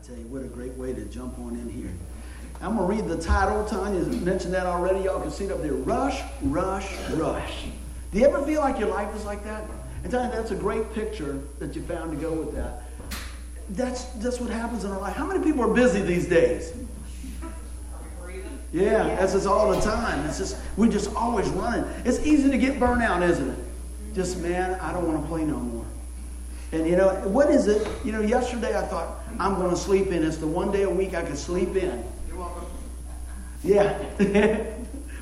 I tell you, what a great way to jump on in here. I'm going to read the title. Tanya mentioned that already. Y'all can see it up there. Rush, rush, rush. Do you ever feel like your life is like that? And Tanya, that's a great picture that you found to go with that. That's, that's what happens in our life. How many people are busy these days? Yeah, that's just all the time. It's just we're just always running. It's easy to get burnout, isn't it? Just man, I don't want to play no more. And you know, what is it? You know, yesterday I thought I'm going to sleep in. It's the one day a week I can sleep in. You're welcome. Yeah.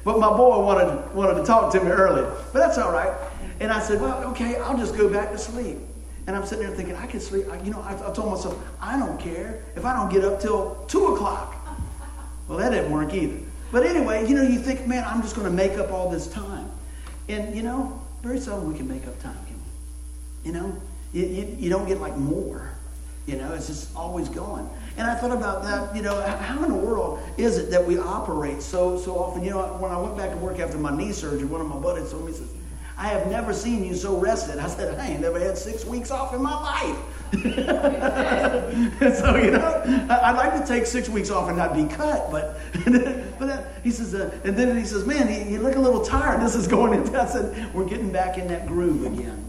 but my boy wanted wanted to talk to me early. But that's all right. And I said, well, okay, I'll just go back to sleep. And I'm sitting there thinking, I can sleep. You know, I, I told myself, I don't care if I don't get up till two o'clock. Well, that didn't work either. But anyway, you know, you think, man, I'm just going to make up all this time. And, you know, very seldom we can make up time, can we? You know, you, you, you don't get like more. You know, it's just always going. And I thought about that, you know, how in the world is it that we operate so so often? You know, when I went back to work after my knee surgery, one of my buddies told me, says, I have never seen you so rested. I said, I ain't never had six weeks off in my life. so, you know, I'd like to take six weeks off and not be cut, but, but uh, he says, uh, and then he says, man, you, you look a little tired. This is going into, I said, we're getting back in that groove again.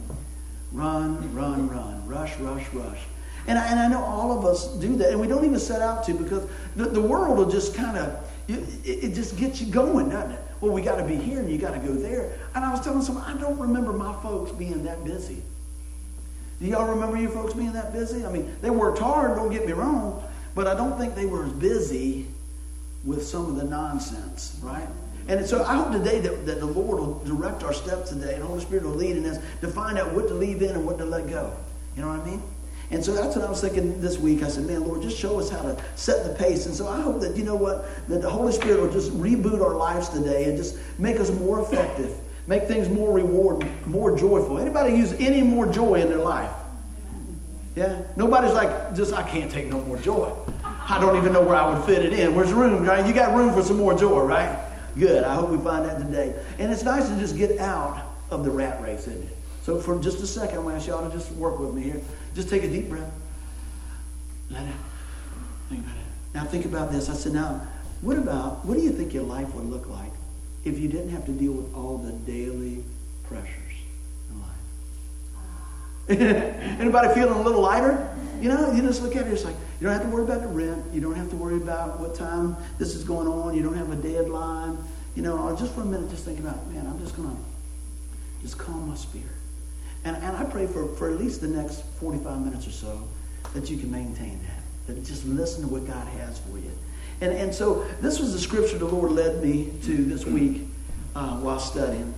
Run, run, run, rush, rush, rush. And I, and I know all of us do that, and we don't even set out to because the, the world will just kind of, it, it just gets you going, doesn't it? Well, we got to be here and you got to go there. And I was telling someone, I don't remember my folks being that busy. Do y'all remember your folks being that busy? I mean, they worked hard, don't get me wrong, but I don't think they were as busy with some of the nonsense, right? And so I hope today that, that the Lord will direct our steps today and the Holy Spirit will lead in us to find out what to leave in and what to let go. You know what I mean? And so that's what I was thinking this week. I said, man, Lord, just show us how to set the pace. And so I hope that, you know what, that the Holy Spirit will just reboot our lives today and just make us more effective, make things more rewarding, more joyful. Anybody use any more joy in their life? Yeah? Nobody's like, just, I can't take no more joy. I don't even know where I would fit it in. Where's room, right? You got room for some more joy, right? Good. I hope we find that today. And it's nice to just get out of the rat race, isn't it? So for just a second, to ask y'all to just work with me here. Just take a deep breath. Let it. Think about it. Now think about this. I said, now, what about, what do you think your life would look like if you didn't have to deal with all the daily pressures? Anybody feeling a little lighter? You know, you just look at it, it's like, you don't have to worry about the rent. You don't have to worry about what time this is going on. You don't have a deadline. You know, just for a minute, just think about, man, I'm just going to just calm my spirit. And, and I pray for, for at least the next 45 minutes or so that you can maintain that. That just listen to what God has for you. And, and so this was the scripture the Lord led me to this week uh, while studying.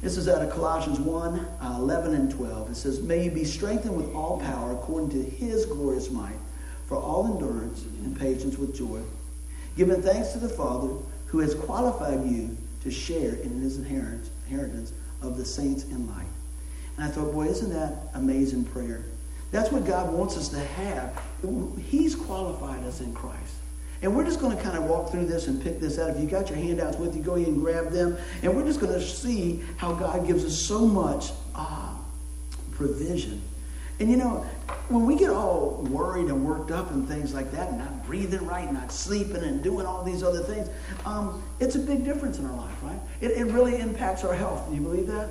This is out of Colossians 1 uh, 11 and 12. It says, May you be strengthened with all power according to his glorious might, for all endurance and patience with joy, giving thanks to the Father who has qualified you to share in his inheritance of the saints in light. And I thought, boy, isn't that amazing prayer? That's what God wants us to have. He's qualified us in Christ. And we're just going to kind of walk through this and pick this out. If you got your handouts with you, go ahead and grab them. And we're just going to see how God gives us so much uh, provision. And you know, when we get all worried and worked up and things like that, and not breathing right, not sleeping, and doing all these other things, um, it's a big difference in our life, right? It, it really impacts our health. Do you believe that?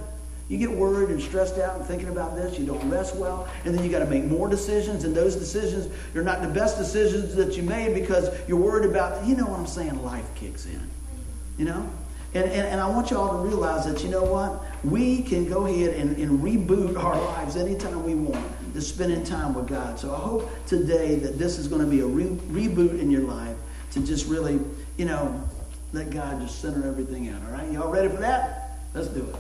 You get worried and stressed out and thinking about this, you don't rest well, and then you got to make more decisions, and those decisions, they're not the best decisions that you made because you're worried about, you know what I'm saying, life kicks in. You know? And, and, and I want you all to realize that, you know what? We can go ahead and, and reboot our lives anytime we want to spending time with God. So I hope today that this is going to be a re- reboot in your life to just really, you know, let God just center everything out. All right? Y'all ready for that? Let's do it.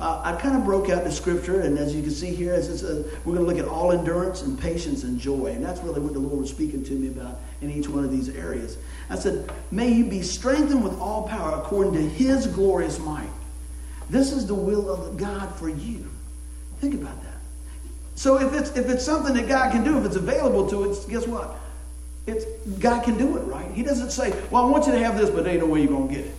Uh, I kind of broke out the scripture, and as you can see here, as a, we're going to look at all endurance and patience and joy. And that's really what the Lord was speaking to me about in each one of these areas. I said, May you be strengthened with all power according to his glorious might. This is the will of God for you. Think about that. So if it's if it's something that God can do, if it's available to us, guess what? It's God can do it, right? He doesn't say, Well, I want you to have this, but there ain't no way you're gonna get it.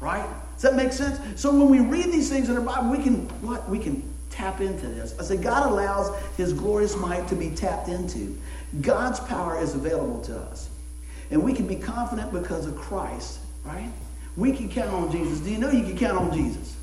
Right? Does that make sense? So when we read these things in the Bible, we can what? We can tap into this. I say God allows his glorious might to be tapped into. God's power is available to us. And we can be confident because of Christ, right? We can count on Jesus. Do you know you can count on Jesus?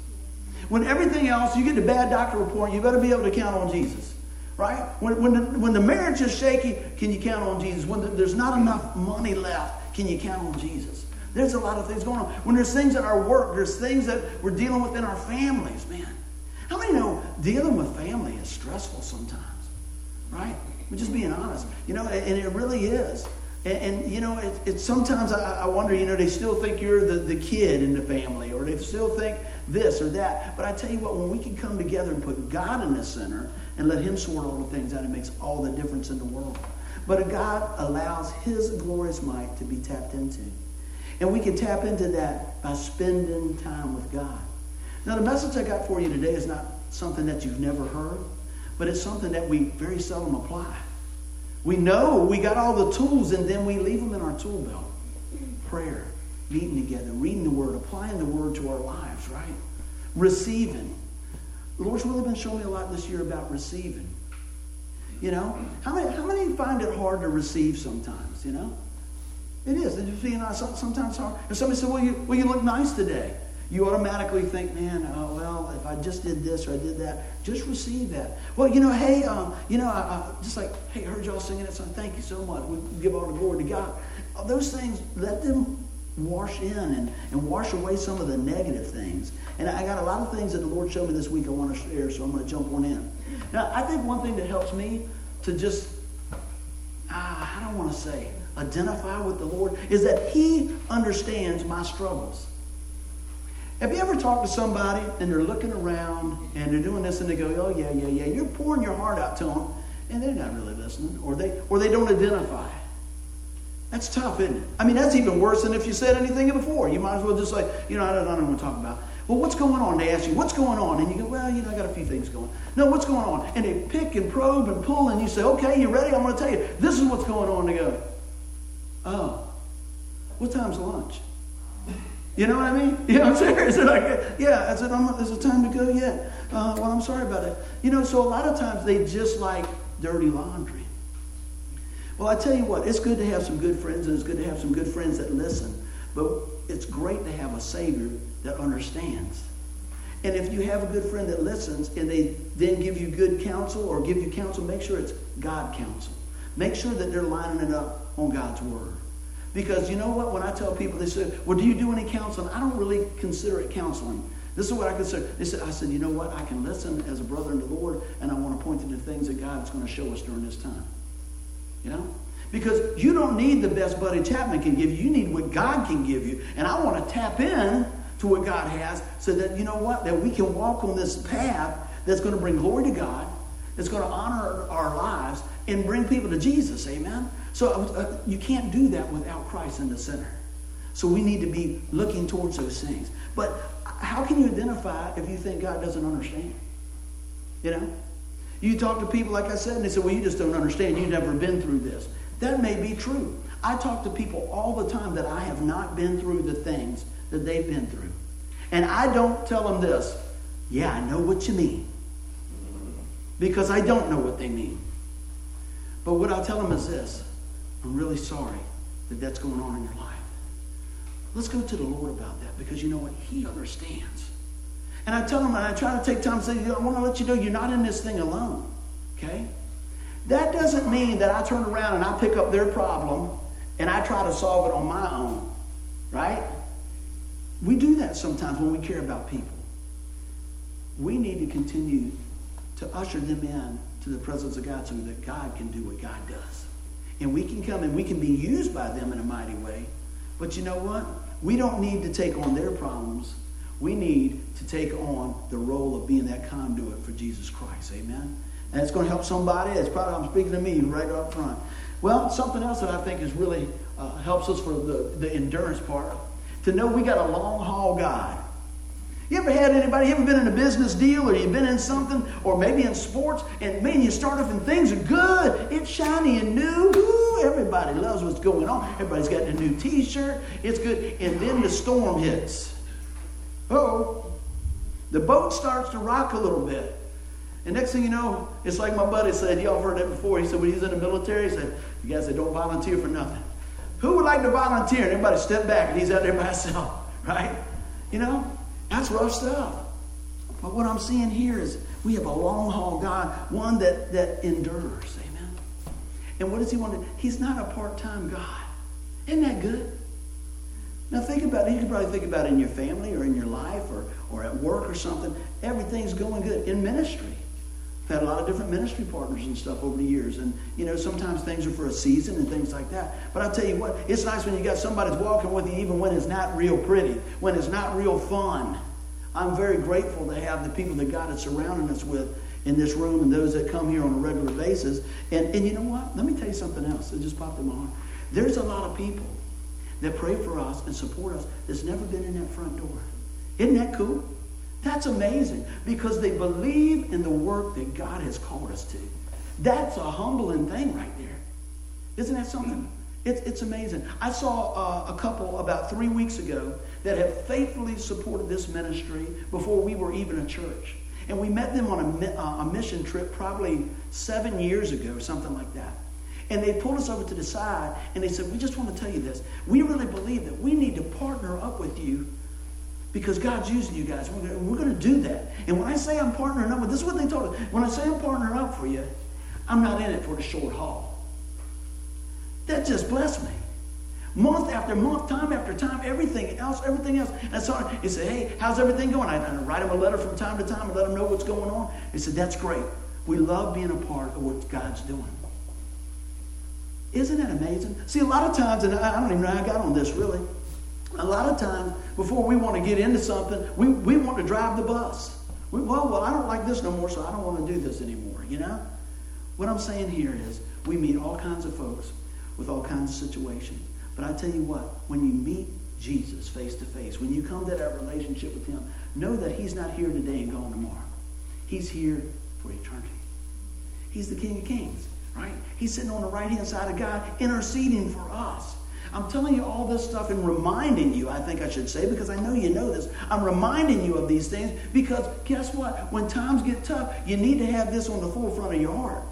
When everything else, you get a bad doctor report, you better be able to count on Jesus. Right? When, when, the, when the marriage is shaky, can you count on Jesus? When the, there's not enough money left, can you count on Jesus? There's a lot of things going on. When there's things at our work, there's things that we're dealing with in our families, man. How many know dealing with family is stressful sometimes? Right? We're just being honest. You know, and it really is. And, and you know, it, it sometimes I, I, wonder, you know, they still think you're the, the kid in the family, or they still think this or that. But I tell you what, when we can come together and put God in the center and let Him sort all the things out, it makes all the difference in the world. But God allows His glorious might to be tapped into. And we can tap into that by spending time with God. Now, the message I got for you today is not something that you've never heard, but it's something that we very seldom apply. We know we got all the tools, and then we leave them in our tool belt. Prayer, meeting together, reading the Word, applying the Word to our lives, right? Receiving. The Lord's really been showing me a lot this year about receiving. You know, how many, how many find it hard to receive sometimes, you know? It is. It's being sometimes hard. If somebody said, well you, well, you look nice today, you automatically think, man, oh, well, if I just did this or I did that, just receive that. Well, you know, hey, um, you know, uh, just like, hey, I heard y'all singing that song. Thank you so much. We give all the glory to God. Those things, let them wash in and, and wash away some of the negative things. And I got a lot of things that the Lord showed me this week I want to share, so I'm going to jump on in. Now, I think one thing that helps me to just, ah, I don't want to say, identify with the Lord is that He understands my struggles. Have you ever talked to somebody and they're looking around and they're doing this and they go, oh, yeah, yeah, yeah. You're pouring your heart out to them and they're not really listening or they, or they don't identify. That's tough, isn't it? I mean, that's even worse than if you said anything before. You might as well just say, you know, I don't, I don't want to talk about. Well, what's going on? They ask you, what's going on? And you go, well, you know, I got a few things going. No, what's going on? And they pick and probe and pull, and you say, okay, you ready? I'm going to tell you, this is what's going on. They go, oh, what time's lunch? You know what I mean? Know, I'm serious. Yeah, I said, I'm, is it time to go yet? Uh, well, I'm sorry about it. You know, so a lot of times they just like dirty laundry. Well, I tell you what, it's good to have some good friends, and it's good to have some good friends that listen. But it's great to have a Savior that understands. And if you have a good friend that listens and they then give you good counsel or give you counsel, make sure it's God counsel. Make sure that they're lining it up on God's Word. Because you know what? When I tell people, they say, Well, do you do any counseling? I don't really consider it counseling. This is what I consider. They said, I said, you know what? I can listen as a brother in the Lord, and I want to point to the things that God is going to show us during this time. You know? Because you don't need the best Buddy Chapman can give you. You need what God can give you. And I want to tap in to what God has so that, you know what, that we can walk on this path that's going to bring glory to God, that's going to honor our lives, and bring people to Jesus. Amen? So uh, you can't do that without Christ in the center. So we need to be looking towards those things. But how can you identify if you think God doesn't understand? You know? You talk to people, like I said, and they say, well, you just don't understand. You've never been through this. That may be true. I talk to people all the time that I have not been through the things that they've been through. And I don't tell them this, yeah, I know what you mean. Because I don't know what they mean. But what I tell them is this I'm really sorry that that's going on in your life. Let's go to the Lord about that because you know what? He understands. And I tell them, and I try to take time to say, I want to let you know you're not in this thing alone. Okay? That doesn't mean that I turn around and I pick up their problem and I try to solve it on my own. Right? We do that sometimes when we care about people. We need to continue to usher them in to the presence of God so that God can do what God does. And we can come and we can be used by them in a mighty way. But you know what? We don't need to take on their problems. We need to take on the role of being that conduit for Jesus Christ. Amen? And it's going to help somebody. It's probably, I'm speaking to me right up front. Well, something else that I think is really uh, helps us for the, the endurance part to know we got a long haul God. You ever had anybody, you ever been in a business deal or you've been in something or maybe in sports and man, you start off and things are good. It's shiny and new. Ooh, everybody loves what's going on. Everybody's got a new t-shirt. It's good. And then the storm hits. Oh, the boat starts to rock a little bit. And next thing you know, it's like my buddy said, y'all heard that before. He said when he's in the military, he said, you guys say don't volunteer for nothing. Who would like to volunteer? And everybody step back and he's out there by himself, right? You know, that's rough stuff. But what I'm seeing here is we have a long haul God, one that, that endures. Amen. And what does he want to He's not a part time God. Isn't that good? Now think about it. You can probably think about it in your family or in your life or, or at work or something. Everything's going good. In ministry, I've had a lot of different ministry partners and stuff over the years. And, you know, sometimes things are for a season and things like that. But I'll tell you what, it's nice when you got somebody that's walking with you even when it's not real pretty, when it's not real fun. I'm very grateful to have the people that God is surrounding us with in this room and those that come here on a regular basis. And, and you know what? Let me tell you something else that just popped in my heart. There's a lot of people that pray for us and support us that's never been in that front door. Isn't that cool? That's amazing because they believe in the work that God has called us to. That's a humbling thing right there. Isn't that something? It's, it's amazing. I saw uh, a couple about three weeks ago that have faithfully supported this ministry before we were even a church. And we met them on a, uh, a mission trip probably seven years ago, or something like that. And they pulled us over to the side and they said, We just want to tell you this. We really believe that we need to partner up with you because God's using you guys. We're, we're going to do that. And when I say I'm partnering up with this is what they told us. When I say I'm partnering up for you, I'm not in it for the short haul. That just blessed me. Month after month, time after time, everything else, everything else. And so he said, Hey, how's everything going? I, I write him a letter from time to time and let him know what's going on. He said, That's great. We love being a part of what God's doing. Isn't that amazing? See, a lot of times, and I don't even know how I got on this really, a lot of times before we want to get into something, we, we want to drive the bus. We, well, well, I don't like this no more, so I don't want to do this anymore, you know? What I'm saying here is we meet all kinds of folks with all kinds of situations. But I tell you what, when you meet Jesus face to face, when you come to that relationship with him, know that he's not here today and gone tomorrow. He's here for eternity. He's the King of Kings right? He's sitting on the right hand side of God, interceding for us. I'm telling you all this stuff and reminding you, I think I should say, because I know you know this. I'm reminding you of these things because guess what? When times get tough, you need to have this on the forefront of your heart.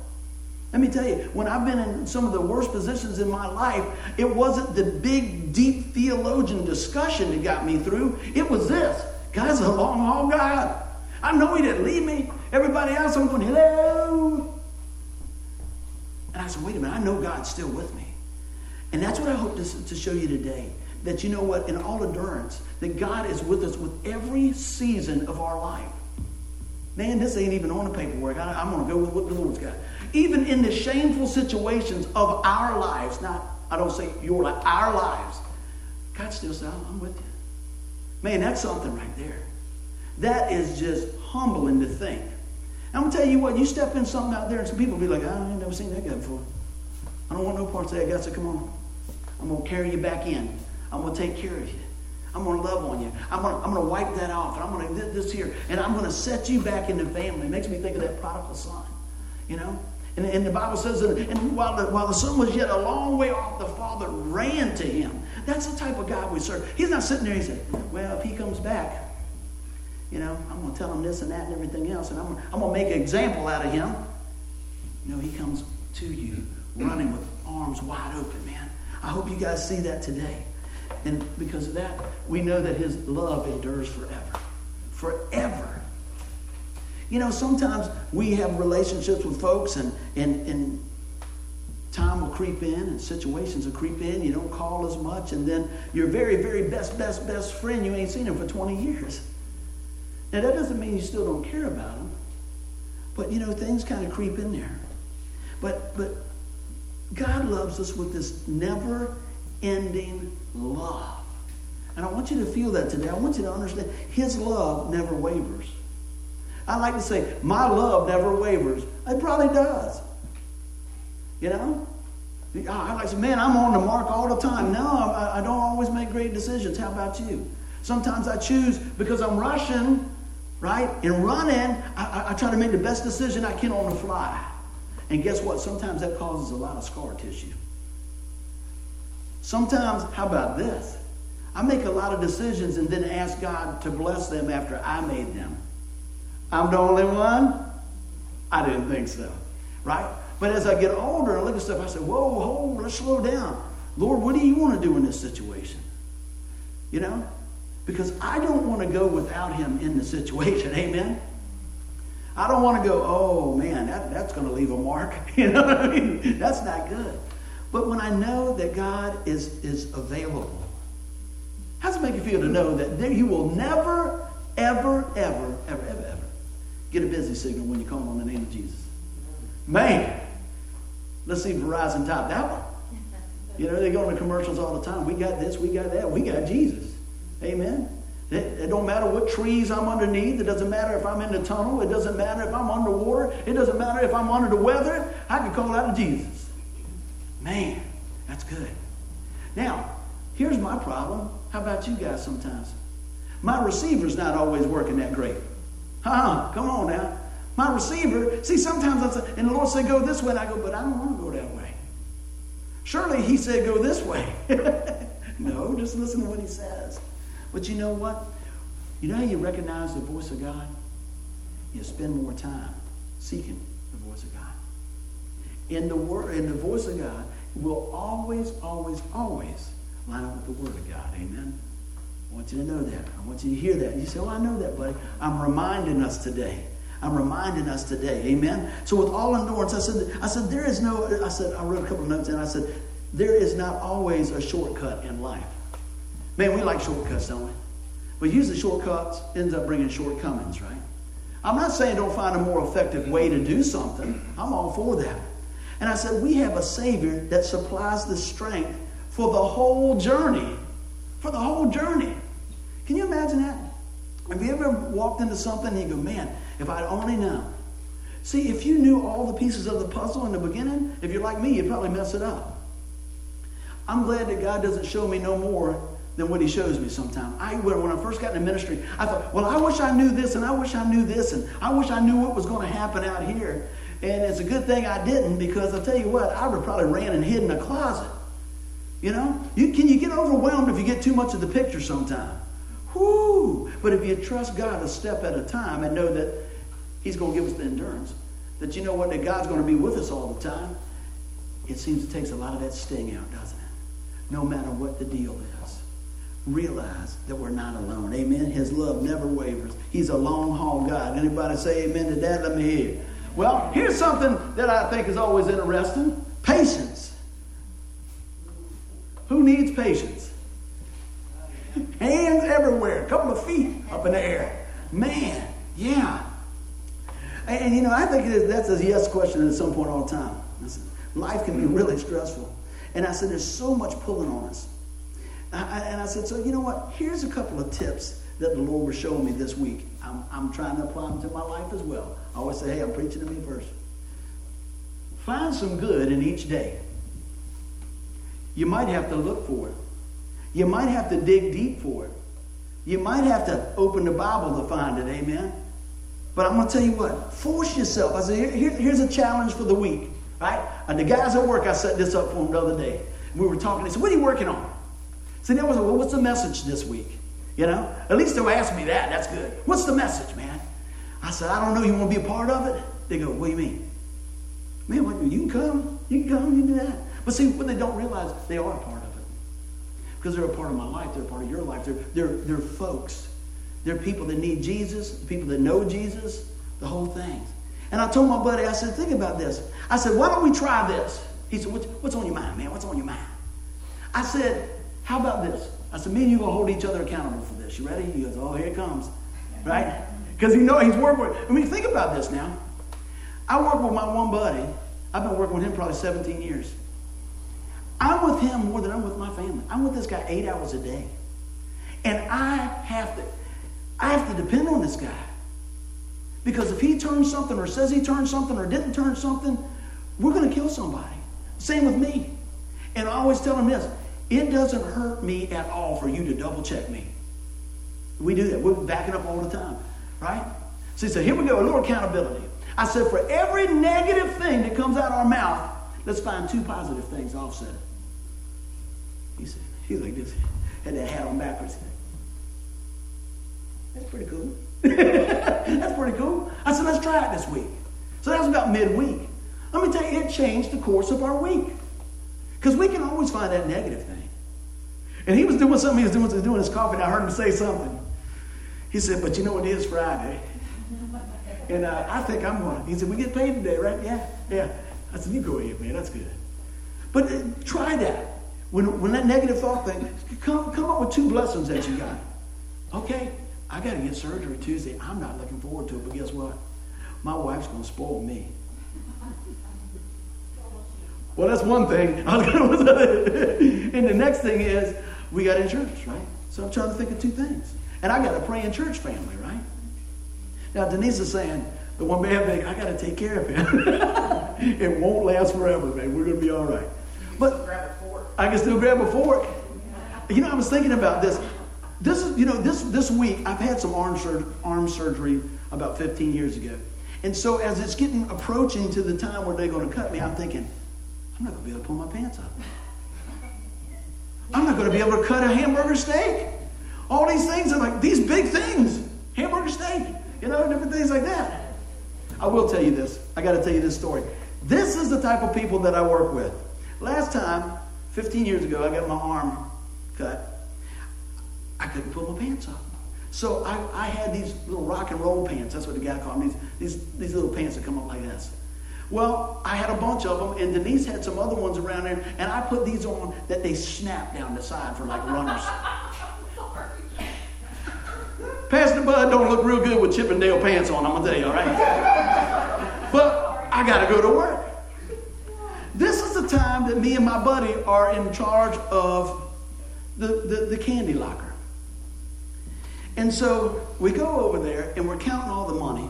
Let me tell you, when I've been in some of the worst positions in my life, it wasn't the big, deep theologian discussion that got me through. It was this God's a long haul God. I know He didn't leave me. Everybody else, I'm going, hello. And I said, wait a minute, I know God's still with me. And that's what I hope to, to show you today. That you know what, in all endurance, that God is with us with every season of our life. Man, this ain't even on the paperwork. I, am going to go with what the Lord's got. Even in the shameful situations of our lives, not, I don't say your life, our lives, God still says, I'm with you. Man, that's something right there. That is just humbling to think I'm gonna tell you what, you step in something out there and some people be like, I ain't never seen that guy before. I don't want no parts of that guy, so come on. I'm gonna carry you back in. I'm gonna take care of you. I'm gonna love on you. I'm gonna, I'm gonna wipe that off, and I'm gonna do this here, and I'm gonna set you back in the family. It makes me think of that prodigal son, you know. And, and the Bible says that, and while the, while the son was yet a long way off, the father ran to him. That's the type of God we serve. He's not sitting there. He said, "Well, if he comes back, you know, I'm going to tell him this and that and everything else, and I'm, I'm going to make an example out of him. Know, he comes to you running with arms wide open, man. I hope you guys see that today. And because of that, we know that his love endures forever. Forever. You know, sometimes we have relationships with folks and, and, and time will creep in and situations will creep in. You don't call as much. And then your very, very best, best, best friend, you ain't seen him for 20 years. Now, that doesn't mean you still don't care about him. but you know, things kind of creep in there. But, but God loves us with this never ending love. And I want you to feel that today. I want you to understand His love never wavers. I like to say, my love never wavers. It probably does. You know? I like to say, man, I'm on the mark all the time. No, I, I don't always make great decisions. How about you? Sometimes I choose because I'm rushing right? And running, I, I, try to make the best decision I can on the fly. And guess what? Sometimes that causes a lot of scar tissue. Sometimes, how about this? I make a lot of decisions and then ask God to bless them after I made them. I'm the only one? I didn't think so, right? But as I get older and look at stuff, I say, whoa, hold, let's slow down. Lord, what do you want to do in this situation? You know? Because I don't want to go without him in the situation. Amen? I don't want to go, oh man, that, that's going to leave a mark. You know what I mean? That's not good. But when I know that God is, is available, how does it make you feel to know that you will never, ever, ever, ever, ever, ever get a busy signal when you call on the name of Jesus? Man, let's see Verizon top that one. You know, they go into commercials all the time. We got this, we got that, we got Jesus. Amen. It, it, don't matter what trees I'm underneath. It doesn't matter if I'm in the tunnel. It doesn't matter if I'm underwater. It doesn't matter if I'm under the weather. I can call out to Jesus. Man, that's good. Now, here's my problem. How about you guys sometimes? My receiver's not always working that great. Huh? Come on now. My receiver, see, sometimes I say, and the Lord said, go this way, and I go, but I don't want to go that way. Surely He said, go this way. no, just listen to what He says. But you know what? You know how you recognize the voice of God? You spend more time seeking the voice of God. In the word, in the voice of God will always, always, always line up with the word of God. Amen. I want you to know that. I want you to hear that. You say, "Well, I know that, buddy." I'm reminding us today. I'm reminding us today. Amen. So with all endurance, I said, I said, there is no, I said, I wrote a couple of notes and I said, there is not always a shortcut in life. Man, we like shortcuts, don't we? But usually shortcuts ends up bringing shortcomings, right? I'm not saying don't find a more effective way to do something. I'm all for that. And I said, we have a Savior that supplies the strength for the whole journey. For the whole journey. Can you imagine that? Have you ever walked into something and you go, man, if I'd only known. See, if you knew all the pieces of the puzzle in the beginning, if you're like me, you'd probably mess it up. I'm glad that God doesn't show me no more than what he shows me sometimes. I, when I first got into ministry, I thought, well, I wish I knew this, and I wish I knew this, and I wish I knew what was going to happen out here. And it's a good thing I didn't, because I'll tell you what, I would probably ran and hid in a closet. You know? You, can you get overwhelmed if you get too much of the picture sometime? Whoo! But if you trust God a step at a time and know that He's going to give us the endurance, that you know what, that God's going to be with us all the time, it seems it takes a lot of that sting out, doesn't it? No matter what the deal is realize that we're not alone. Amen. His love never wavers. He's a long haul God. Anybody say amen to that? Let me hear. Well, here's something that I think is always interesting patience. Who needs patience? Hands everywhere, a couple of feet up in the air. Man, yeah. And, and you know, I think that's a yes question at some point all the time. Life can be really stressful. And I said, there's so much pulling on us. I, and I said, so you know what? Here's a couple of tips that the Lord was showing me this week. I'm, I'm trying to apply them to my life as well. I always say, hey, I'm preaching to me first. Find some good in each day. You might have to look for it. You might have to dig deep for it. You might have to open the Bible to find it. Amen. But I'm going to tell you what. Force yourself. I said, here, here's a challenge for the week. Right? And the guys at work, I set this up for them the other day. We were talking. They said, what are you working on? See, was, well, what's the message this week? You know, at least they'll ask me that. That's good. What's the message, man? I said, I don't know. You want to be a part of it? They go, what do you mean? Man, what, you can come. You can come. You can do that. But see, what they don't realize, they are a part of it. Because they're a part of my life. They're a part of your life. They're, they're, they're folks. They're people that need Jesus, people that know Jesus, the whole thing. And I told my buddy, I said, think about this. I said, why don't we try this? He said, what's on your mind, man? What's on your mind? I said, how about this? I said, me and you going to hold each other accountable for this. You ready? He goes, oh, here it comes. Right? Because he know he's working with, I mean, think about this now. I work with my one buddy. I've been working with him probably 17 years. I'm with him more than I'm with my family. I'm with this guy eight hours a day. And I have to, I have to depend on this guy. Because if he turns something or says he turned something or didn't turn something, we're going to kill somebody. Same with me. And I always tell him this it doesn't hurt me at all for you to double check me. We do that. We're backing up all the time, right? So here we go, a little accountability. I said, for every negative thing that comes out of our mouth, let's find two positive things offset it. He said, he's like this, had that hat on backwards. That's pretty cool. That's pretty cool. I said, let's try it this week. So that was about midweek. Let me tell you, it changed the course of our week. Because we can always find that negative thing. And he was doing something, he was doing, doing his coffee, and I heard him say something. He said, But you know, it is Friday. And uh, I think I'm going. He said, We get paid today, right? Yeah, yeah. I said, You go ahead, man. That's good. But uh, try that. When, when that negative thought thing, come, come up with two blessings that you got. Okay, I got to get surgery Tuesday. I'm not looking forward to it, but guess what? My wife's going to spoil me. Well, that's one thing. and the next thing is, we got insurance, right? So I'm trying to think of two things. And I got a praying church family, right? Now, Denise is saying, the one man big, I got to take care of him. it won't last forever, man. We're going to be all right. But I can still grab a fork. You know, I was thinking about this. This is, you know, this this week I've had some arm, sur- arm surgery about 15 years ago, and so as it's getting approaching to the time where they're going to cut me, I'm thinking, I'm not going to be able to pull my pants up. I'm not going to be able to cut a hamburger steak. All these things are like these big things, hamburger steak, you know, different things like that. I will tell you this. I got to tell you this story. This is the type of people that I work with. Last time, 15 years ago, I got my arm cut. I couldn't pull my pants up. So I, I had these little rock and roll pants. That's what the guy called them. These, these, these little pants that come up like this. Well, I had a bunch of them, and Denise had some other ones around there, and I put these on that they snap down the side for like runners. Pastor Bud don't look real good with Chippendale pants on, I'm gonna tell you, all right? but I gotta go to work. This is the time that me and my buddy are in charge of the, the, the candy locker. And so we go over there and we're counting all the money.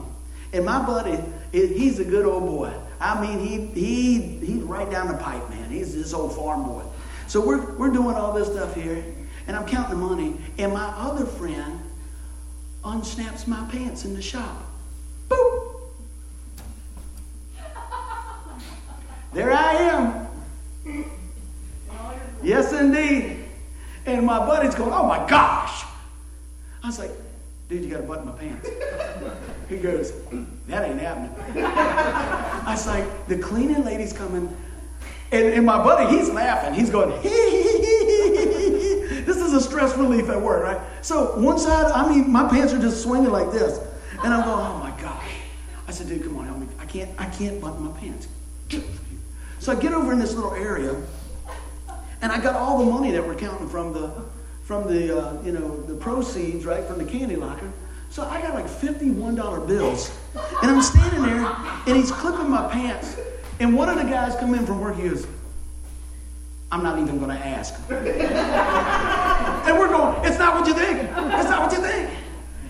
And my buddy, he's a good old boy. I mean, he, he, he's right down the pipe, man. He's this old farm boy. So we're, we're doing all this stuff here, and I'm counting the money, and my other friend unsnaps my pants in the shop. Boop! There I am. Yes, indeed. And my buddy's going, oh my gosh. I was like, dude, you got to button my pants. He goes, that ain't happening. I was like, the cleaning lady's coming. And, and my buddy, he's laughing. He's going, hee, hee, hee, This is a stress relief at work, right? So one side, I mean, my pants are just swinging like this. And I'm going, oh my gosh. I said, dude, come on, help me. I can't, I can't button my pants. So I get over in this little area, and I got all the money that we're counting from the, from the, uh, you know, the proceeds, right, from the candy locker. So I got like $51 bills. And I'm standing there, and he's clipping my pants. And one of the guys come in from work, he goes, I'm not even going to ask. and we're going, it's not what you think. It's not what you think.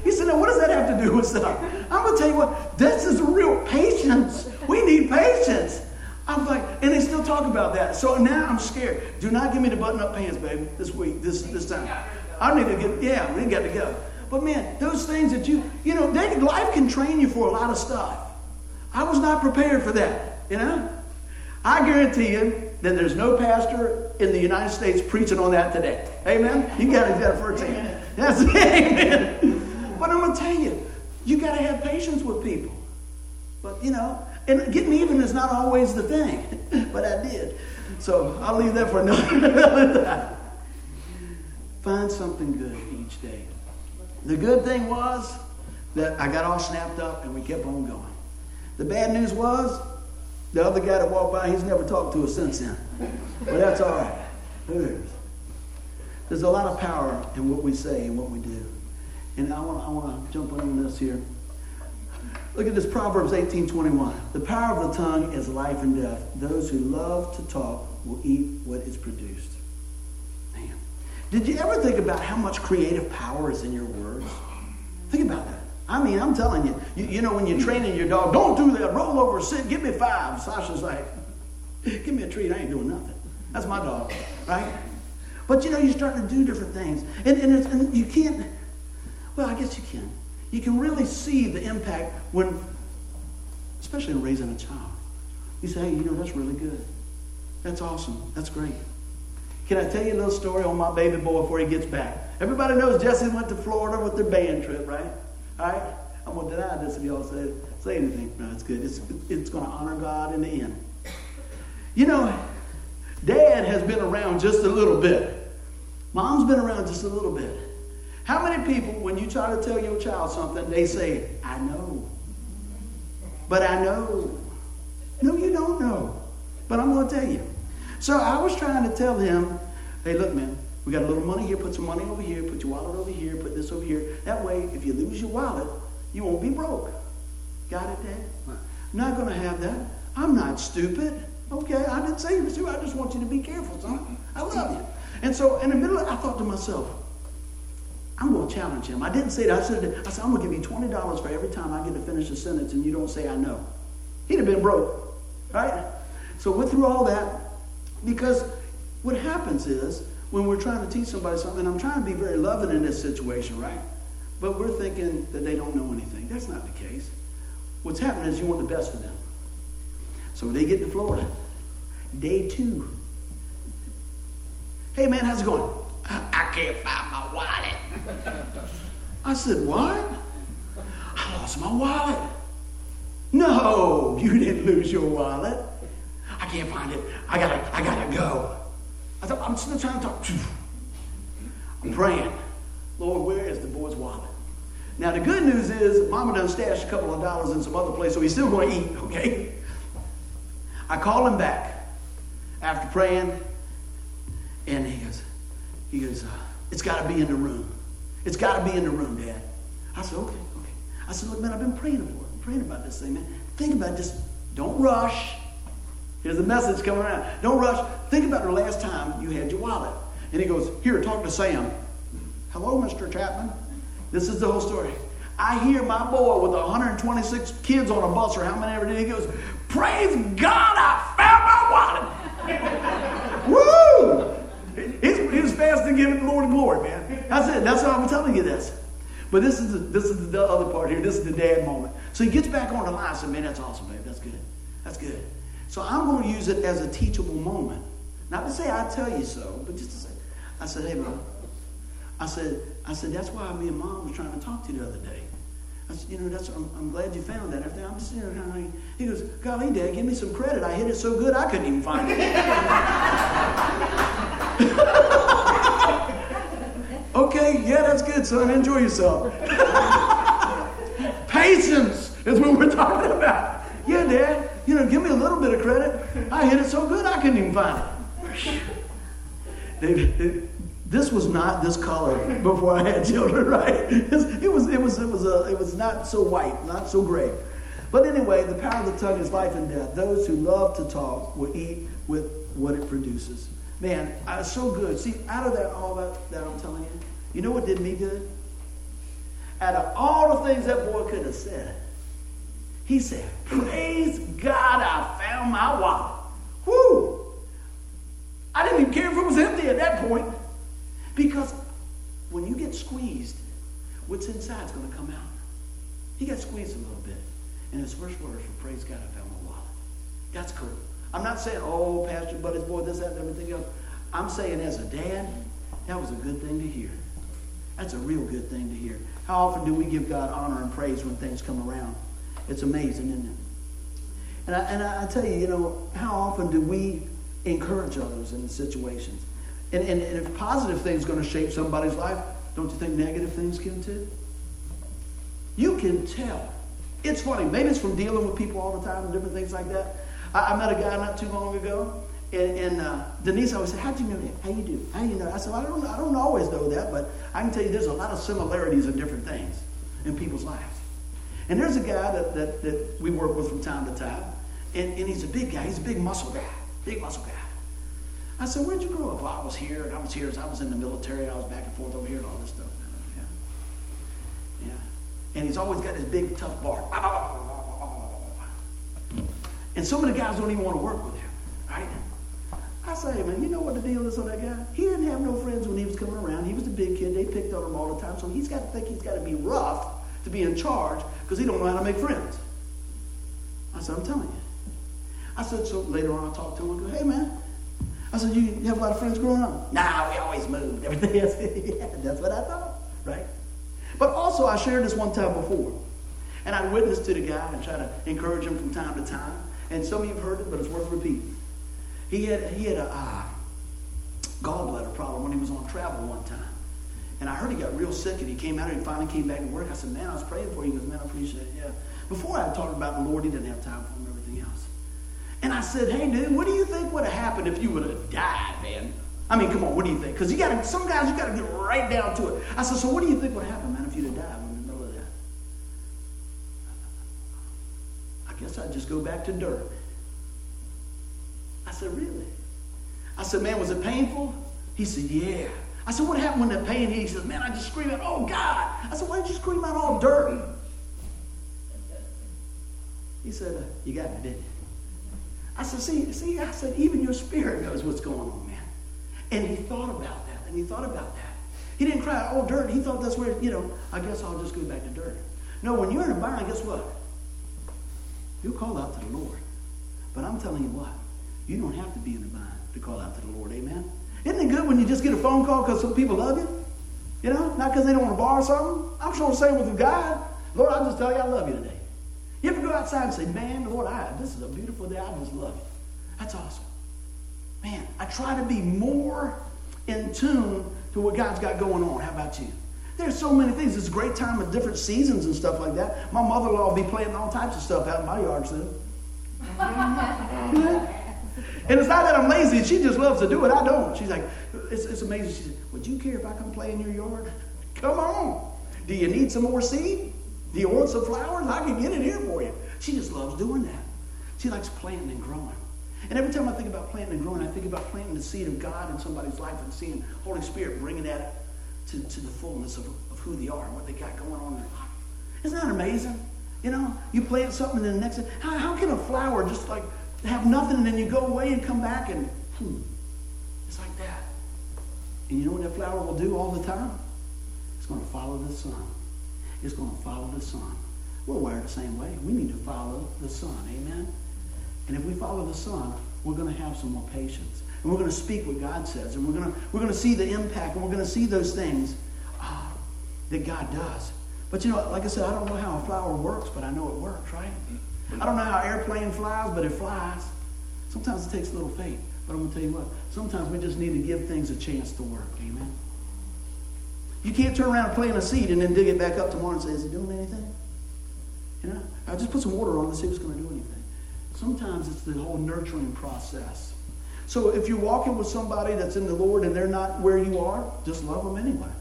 He said, now what does that have to do with stuff? I'm going to tell you what, this is real patience. We need patience. I'm like, and they still talk about that. So now I'm scared. Do not give me the button up pants, baby, this week, this this time. I need to get, yeah, we got to go. But man, those things that you, you know, they, life can train you for a lot of stuff. I was not prepared for that, you know? I guarantee you that there's no pastor in the United States preaching on that today. Amen? You got to get it first hand. That's amen. But I'm going to tell you, you got to have patience with people. But, you know, and getting even is not always the thing, but I did. So I'll leave that for another time. Find something good each day. The good thing was that I got all snapped up and we kept on going. The bad news was the other guy that walked by, he's never talked to us since then. But that's all right. There's a lot of power in what we say and what we do. And I want, I want to jump on this here. Look at this Proverbs 18:21. The power of the tongue is life and death. Those who love to talk will eat what is produced. Man. Did you ever think about how much creative power is in your words? Think about that. I mean, I'm telling you, you, you know, when you're training your dog, don't do that. Roll over, sit, give me five. Sasha's like, give me a treat. I ain't doing nothing. That's my dog, right? But you know, you start to do different things. And, and, and you can't, well, I guess you can. You can really see the impact when, especially in raising a child. You say, hey, you know, that's really good. That's awesome. That's great. Can I tell you a little story on my baby boy before he gets back? Everybody knows Jesse went to Florida with their band trip, right? All right? I'm going to deny this if y'all say, say anything. No, it's good. It's, it's going to honor God in the end. You know, dad has been around just a little bit. Mom's been around just a little bit. How many people, when you try to tell your child something, they say, I know. But I know. No, you don't know. But I'm going to tell you. So I was trying to tell him, hey, look, man, we got a little money here, put some money over here, put your wallet over here, put this over here. That way, if you lose your wallet, you won't be broke. Got it, Dad? I'm not going to have that. I'm not stupid. Okay, I didn't say you were stupid. I just want you to be careful, son. I love you. And so in the middle, of, I thought to myself, I'm going to challenge him. I didn't say that. I said, I said, I'm going to give you $20 for every time I get to finish a sentence and you don't say I know. He'd have been broke, right? So went through all that because what happens is when we're trying to teach somebody something, I'm trying to be very loving in this situation, right? But we're thinking that they don't know anything. That's not the case. What's happening is you want the best for them. So they get to Florida. Day two. Hey man, how's it going? I can't find my. I said, What? I lost my wallet. No, you didn't lose your wallet. I can't find it. I gotta, I gotta go. I thought, I'm still trying to talk. I'm praying. Lord, where is the boy's wallet? Now, the good news is, Mama done stashed a couple of dollars in some other place, so he's still going to eat, okay? I call him back after praying, and he goes, he goes, uh, it's got to be in the room. It's got to be in the room, Dad. I said, okay, okay. I said, look, man, I've been praying for it. Praying about this thing, man. Think about this. Don't rush. Here's a message coming around. Don't rush. Think about the last time you had your wallet. And he goes, here, talk to Sam. Hello, Mr. Chapman. This is the whole story. I hear my boy with 126 kids on a bus or how many ever did. He goes, Praise God, I found my wallet. Fast to give the Lord glory, man. That's it. That's how I'm telling you this. But this is the, this is the other part here. This is the dad moment. So he gets back on the line. I said, man, that's awesome, babe. That's good. That's good. So I'm going to use it as a teachable moment. Not to say I tell you so, but just to say, I said, hey, bro. I said, I said, that's why me and mom was trying to talk to you the other day. I said, you know, that's, I'm, I'm glad you found that. Everything. I'm just, you know, he goes, golly, Dad, give me some credit. I hit it so good I couldn't even find it. okay, yeah, that's good, son. Enjoy yourself. Patience is what we're talking about. Yeah, Dad, you know, give me a little bit of credit. I hit it so good I couldn't even find it. This was not this color before I had children, right? It was, it was, it was, a, it was not so white, not so gray. But anyway, the power of the tongue is life and death. Those who love to talk will eat with what it produces. Man, I was so good. See, out of that, all that, that I'm telling you, you know what did me good? Out of all the things that boy could have said, he said, Praise God, I found my wallet. Whoo! I didn't even care if it was empty at that point. Because when you get squeezed, what's inside is going to come out. He got squeezed a little bit. And his first words were, Praise God, I found my wallet. That's cool. I'm not saying, oh, Pastor Buddy's boy, this, that, and everything else. I'm saying as a dad, that was a good thing to hear. That's a real good thing to hear. How often do we give God honor and praise when things come around? It's amazing, isn't it? And I, and I tell you, you know, how often do we encourage others in situations? And, and, and if positive things going to shape somebody's life, don't you think negative things can too? You can tell. It's funny. Maybe it's from dealing with people all the time and different things like that. I, I met a guy not too long ago, and, and uh, Denise always said, "How'd you know that? How you do? How you know?" I said, well, "I don't. I don't always know that, but I can tell you there's a lot of similarities in different things in people's lives." And there's a guy that, that, that we work with from time to time, and, and he's a big guy. He's a big muscle guy, big muscle guy. I said, Where'd you grow up? Well, I was here, and I was here I was in the military. I was back and forth over here and all this stuff. Yeah. Yeah. And he's always got his big, tough bark. And some of the guys don't even want to work with him, right? I say, man, you know what the deal is on that guy? He didn't have no friends when he was coming around. He was the big kid. They picked on him all the time. So he's got to think he's got to be rough to be in charge because he don't know how to make friends. I said, I'm telling you. I said, so later on I talked to him and go, hey, man, I said, you have a lot of friends growing up? Nah, we always moved. Everything else. yeah, that's what I thought, right? But also, I shared this one time before. And I'd witness to the guy and try to encourage him from time to time. And some of you have heard it, but it's worth repeating. He had, he had a uh, gallbladder problem when he was on travel one time. And I heard he got real sick and he came out and he finally came back to work. I said, man, I was praying for you. He goes, man, I appreciate it. Yeah. Before I talked about the Lord, he didn't have time for him and everything else. And I said, hey, dude, what do you think would have happened if you would have died, man? I mean, come on, what do you think? Because you got some guys, you got to get right down to it. I said, so what do you think would have happened, man, if you'd have died in the middle of that? I guess I'd just go back to dirt. I said, really? I said, man, was it painful? He said, yeah. I said, what happened when the pain hit? He says, man, I just screamed out, oh, God. I said, why did you scream out all dirty? He said, uh, you got me, didn't you? I said, see, see, I said, even your spirit knows what's going on, man. And he thought about that, and he thought about that. He didn't cry, oh, dirt. He thought that's where, you know, I guess I'll just go back to dirt. No, when you're in a bind, guess what? You'll call out to the Lord. But I'm telling you what, you don't have to be in a bind to call out to the Lord. Amen? Isn't it good when you just get a phone call because some people love you? You know, not because they don't want to borrow something. I'm sure the same with God. Lord, I just tell you I love you today. You ever go outside and say, man, Lord, I, this is a beautiful day. I just love you. That's awesome. Man, I try to be more in tune to what God's got going on. How about you? There's so many things. It's a great time of different seasons and stuff like that. My mother-in-law will be planting all types of stuff out in my yard soon. And it's not that I'm lazy. She just loves to do it. I don't. She's like, it's, it's amazing. She said, would you care if I come play in your yard? Come on. Do you need some more seed? Do you want some flowers? I can get it here for you. She just loves doing that. She likes planting and growing. And every time I think about planting and growing, I think about planting the seed of God in somebody's life and seeing Holy Spirit bringing that to, to the fullness of, of who they are and what they got going on in their life. Isn't that amazing? You know, you plant something and then the next, how, how can a flower just like have nothing, and then you go away and come back, and hmm, it's like that. And you know what that flower will do all the time? It's going to follow the sun. It's going to follow the sun. We're wired the same way. We need to follow the sun. Amen? And if we follow the sun, we're going to have some more patience. And we're going to speak what God says. And we're going to, we're going to see the impact. And we're going to see those things uh, that God does. But you know, like I said, I don't know how a flower works, but I know it works, right? I don't know how an airplane flies, but it flies. Sometimes it takes a little faith. But I'm going to tell you what, sometimes we just need to give things a chance to work. Amen? You can't turn around and plant a seed and then dig it back up tomorrow and say, is it doing anything? You know, I just put some water on it and see if it's going to do anything. Sometimes it's the whole nurturing process. So if you're walking with somebody that's in the Lord and they're not where you are, just love them anyway.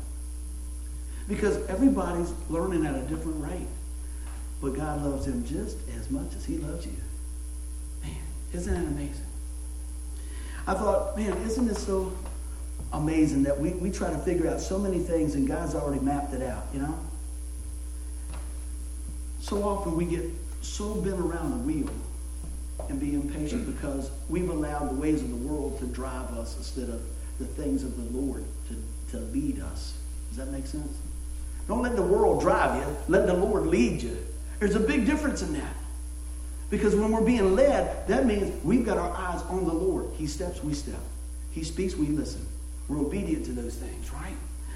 Because everybody's learning at a different rate. But God loves them just as much as he loves you. Man, isn't that amazing? I thought, man, isn't this so amazing that we, we try to figure out so many things and God's already mapped it out, you know? So often we get so bent around the wheel and be impatient because we've allowed the ways of the world to drive us instead of the things of the Lord to, to lead us. Does that make sense? Don't let the world drive you. Let the Lord lead you. There's a big difference in that. Because when we're being led, that means we've got our eyes on the Lord. He steps, we step. He speaks, we listen. We're obedient to those things, right?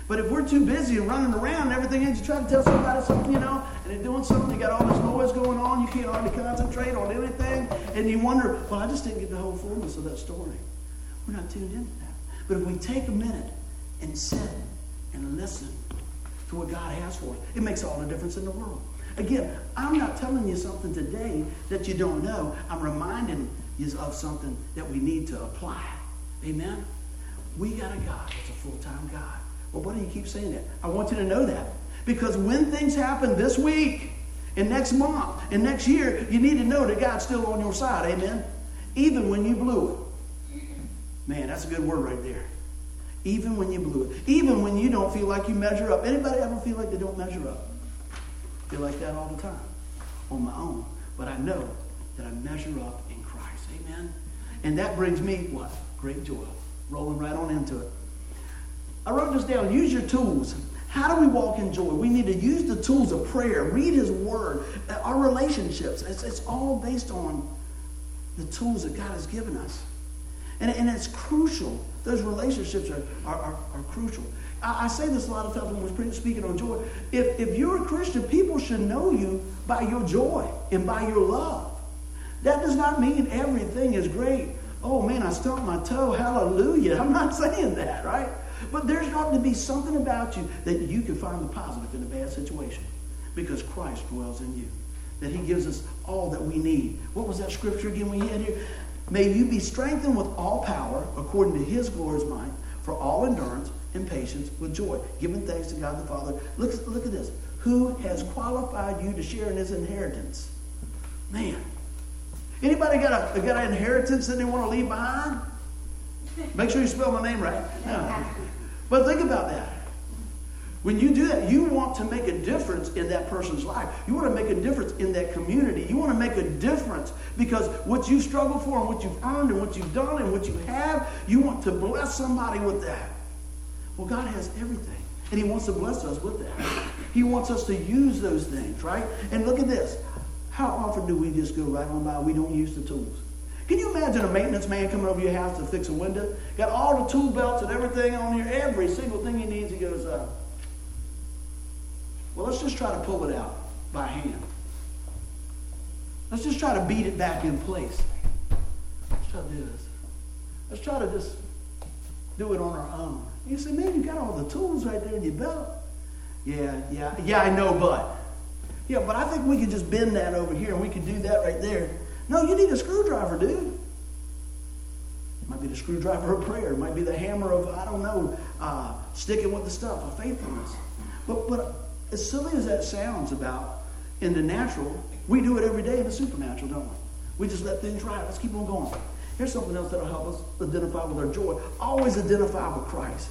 But if we're too busy and running around and everything else, you try to tell somebody something, you know, and they're doing something, you got all this noise going on, you can't hardly concentrate on anything, and you wonder, well, I just didn't get the whole fullness of that story. We're not tuned into that. But if we take a minute and sit and listen to what God has for us, it makes all the difference in the world. Again, I'm not telling you something today that you don't know. I'm reminding you of something that we need to apply. Amen? We got a God that's a full-time God. Well, why do you keep saying that? I want you to know that. Because when things happen this week, and next month, and next year, you need to know that God's still on your side. Amen? Even when you blew it. Man, that's a good word right there. Even when you blew it. Even when you don't feel like you measure up. Anybody ever feel like they don't measure up? feel like that all the time on my own. But I know that I measure up in Christ. Amen. And that brings me what? Great joy. Rolling right on into it. I wrote this down. Use your tools. How do we walk in joy? We need to use the tools of prayer, read His Word, uh, our relationships. It's, it's all based on the tools that God has given us. And, and it's crucial. Those relationships are, are, are, are crucial. I, I, say this a lot of times when we're speaking on joy. If, if you're a Christian, people should know you by your joy and by your love. That does not mean everything is great. Oh man, I stubbed my toe. Hallelujah. I'm not saying that, right? But there's got to be something about you that you can find the positive in a bad situation because Christ dwells in you. That he gives us all that we need. What was that scripture again we had here? May you be strengthened with all power according to his glorious might for all endurance and patience with joy, giving thanks to God the Father. Look, look at this. Who has qualified you to share in his inheritance? Man. Anybody got a got an inheritance that they want to leave behind? Make sure you spell my name right. No. But think about that. When you do that, you want to make a difference in that person's life. You want to make a difference in that community. You want to make a difference because what you struggle for and what you've earned and what you've done and what you have, you want to bless somebody with that. Well, God has everything, and He wants to bless us with that. He wants us to use those things, right? And look at this. How often do we just go right on by? We don't use the tools. Can you imagine a maintenance man coming over your house to fix a window? Got all the tool belts and everything on here, every single thing he needs. He goes, uh, well, let's just try to pull it out by hand. Let's just try to beat it back in place. Let's try to do this. Let's try to just do it on our own. You say, man, you got all the tools right there in your belt. Yeah, yeah, yeah, I know, but. Yeah, but I think we could just bend that over here and we could do that right there. No, you need a screwdriver, dude. It might be the screwdriver of prayer. It might be the hammer of, I don't know, uh, sticking with the stuff of faithfulness. But, but as silly as that sounds about in the natural, we do it every day in the supernatural, don't we? We just let things ride. Let's keep on going. Here's something else that'll help us identify with our joy. Always identify with Christ.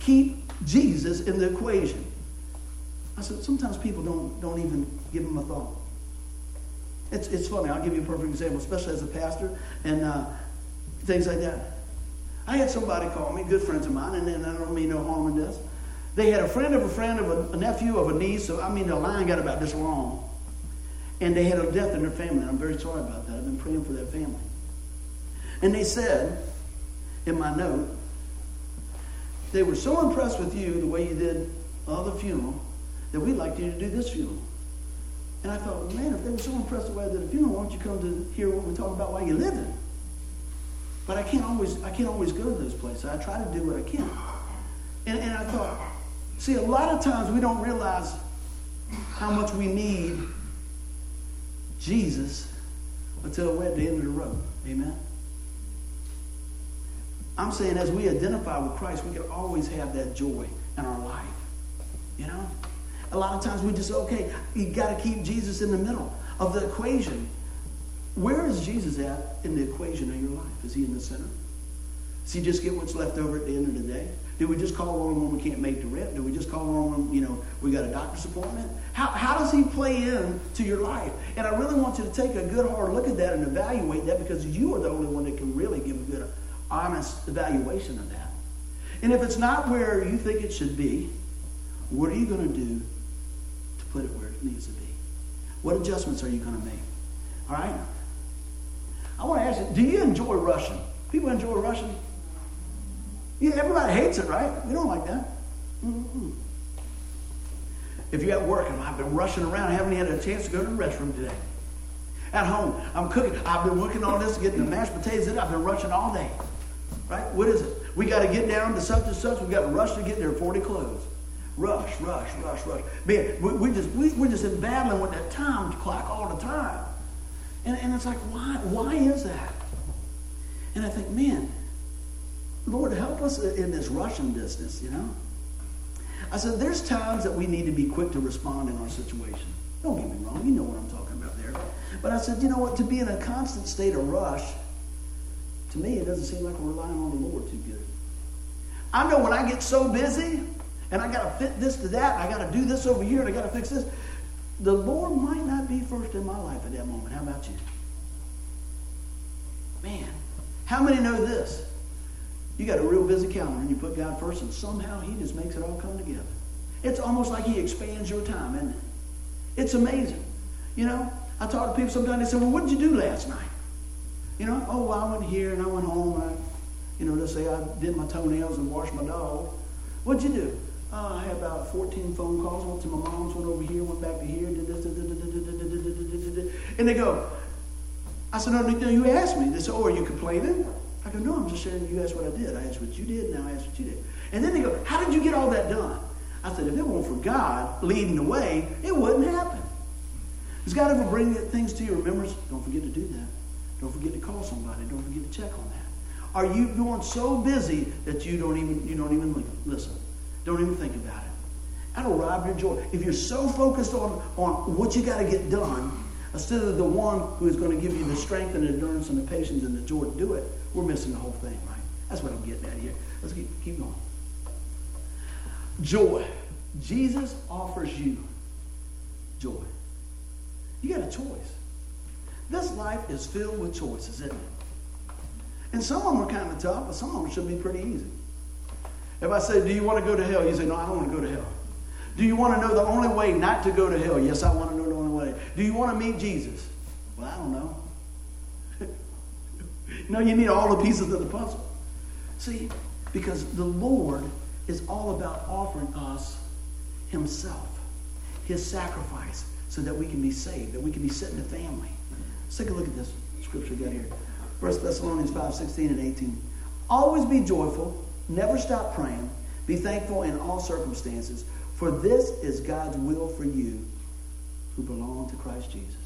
Keep Jesus in the equation. I said, sometimes people don't, don't even give him a thought. It's, it's funny. I'll give you a perfect example, especially as a pastor and uh, things like that. I had somebody call me, good friends of mine, and, and I don't mean no harm in this. They had a friend of a friend of a, a, nephew of a niece, so I mean the line got about this long. And they had a death in their family. I'm very sorry about that. I've been praying for that family. And they said in my note, they were so impressed with you the way you did uh, the funeral that we'd like you to do this funeral. And I thought, well, man, if they were so impressed with the funeral, why don't you come to hear what we talk about while you're living? But I can't always I can't always go to those places. I try to do what I can. And, and I thought, see, a lot of times we don't realize how much we need Jesus until we're at the end of the road. Amen? I'm saying as we identify with Christ, we can always have that joy in our life. You know? A lot of times we just say, okay, you got to keep Jesus in the middle of the equation. Where is Jesus at in the equation of your life? Is he in the center? Does he just get what's left over at the end of the day? Do we just call on when we can't make the rent? Do we just call on when, you know, we got a doctor's appointment? How, how does he play in to your life? And I really want you to take a good hard look at that and evaluate that because you are the only one that can really give a good, honest evaluation of that. And if it's not where you think it should be, what are you going to do put it where it needs to be? What adjustments are you going to make? All right? I want to ask you, do you enjoy rushing? People enjoy rushing? Yeah, everybody hates it, right? We don't like that. Mm-hmm. If you're at work and I've been rushing around, I haven't had a chance to go to the restroom today. At home, I'm cooking. I've been working on this, getting the mashed potatoes in. I've been rushing all day. Right? What is it? We got to get down to such and such. We got to rush to get there before they close. Rush, rush, rush, rush. Man, we, we just, we, we're just in battling with that time clock all the time. And, and it's like, why, why is that? And I think, man, Lord, help us in this Russian business, you know? I said, there's times that we need to be quick to respond in our situation. Don't get me wrong, you know what I'm talking about there. But I said, you know what, to be in a constant state of rush, to me, it doesn't seem like we're relying on the Lord too good. I know when I get so busy, and I got to fit this to that, I got to do this over here, and I got to fix this, the Lord might not be first in my life at that moment. How about you? Man, how many know this? You got a real busy calendar and you put God first, and somehow He just makes it all come together. It's almost like He expands your time, isn't it? It's amazing. You know, I talk to people sometimes, they say, Well, what did you do last night? You know, oh, well, I went here and I went home. And I, You know, let's say I did my toenails and washed my dog. What'd you do? I had about 14 phone calls. Went to my mom's, went over here, went back to here, did this, and they go, I said, no, no, you asked me. They said, oh, are you complaining? I go, no, I'm just sharing. You asked what I did. I asked what you did, now I asked what you did. And then they go, how did you get all that done? I said, if it weren't for God leading the way, it wouldn't happen. Does God ever bring things to your remembrance? Don't forget to do that. Don't forget to call somebody. Don't forget to check on that. Are you going so busy that you don't even you don't even listen? Don't even think about it. That'll rob your joy. If you're so focused on, on what you got to get done, instead of the one who is going to give you the strength and endurance and the patience and the joy to do it, we're missing the whole thing, right? That's what I'm getting at here. Let's keep, keep going. Joy. Jesus offers you joy. You got a choice. This life is filled with choices, isn't it? And some of them are kind of tough, but some of them should be pretty easy. If I say, Do you want to go to hell? You say, No, I don't want to go to hell. Do you want to know the only way not to go to hell? Yes, I want to know the only way. Do you want to meet Jesus? Well, I don't know. no, you need all the pieces of the puzzle. See, because the Lord is all about offering us Himself, His sacrifice, so that we can be saved, that we can be set in the family. Let's take a look at this scripture we got here. 1 Thessalonians 5 16 and 18. Always be joyful, never stop praying, be thankful in all circumstances, for this is God's will for you who belong to Christ Jesus.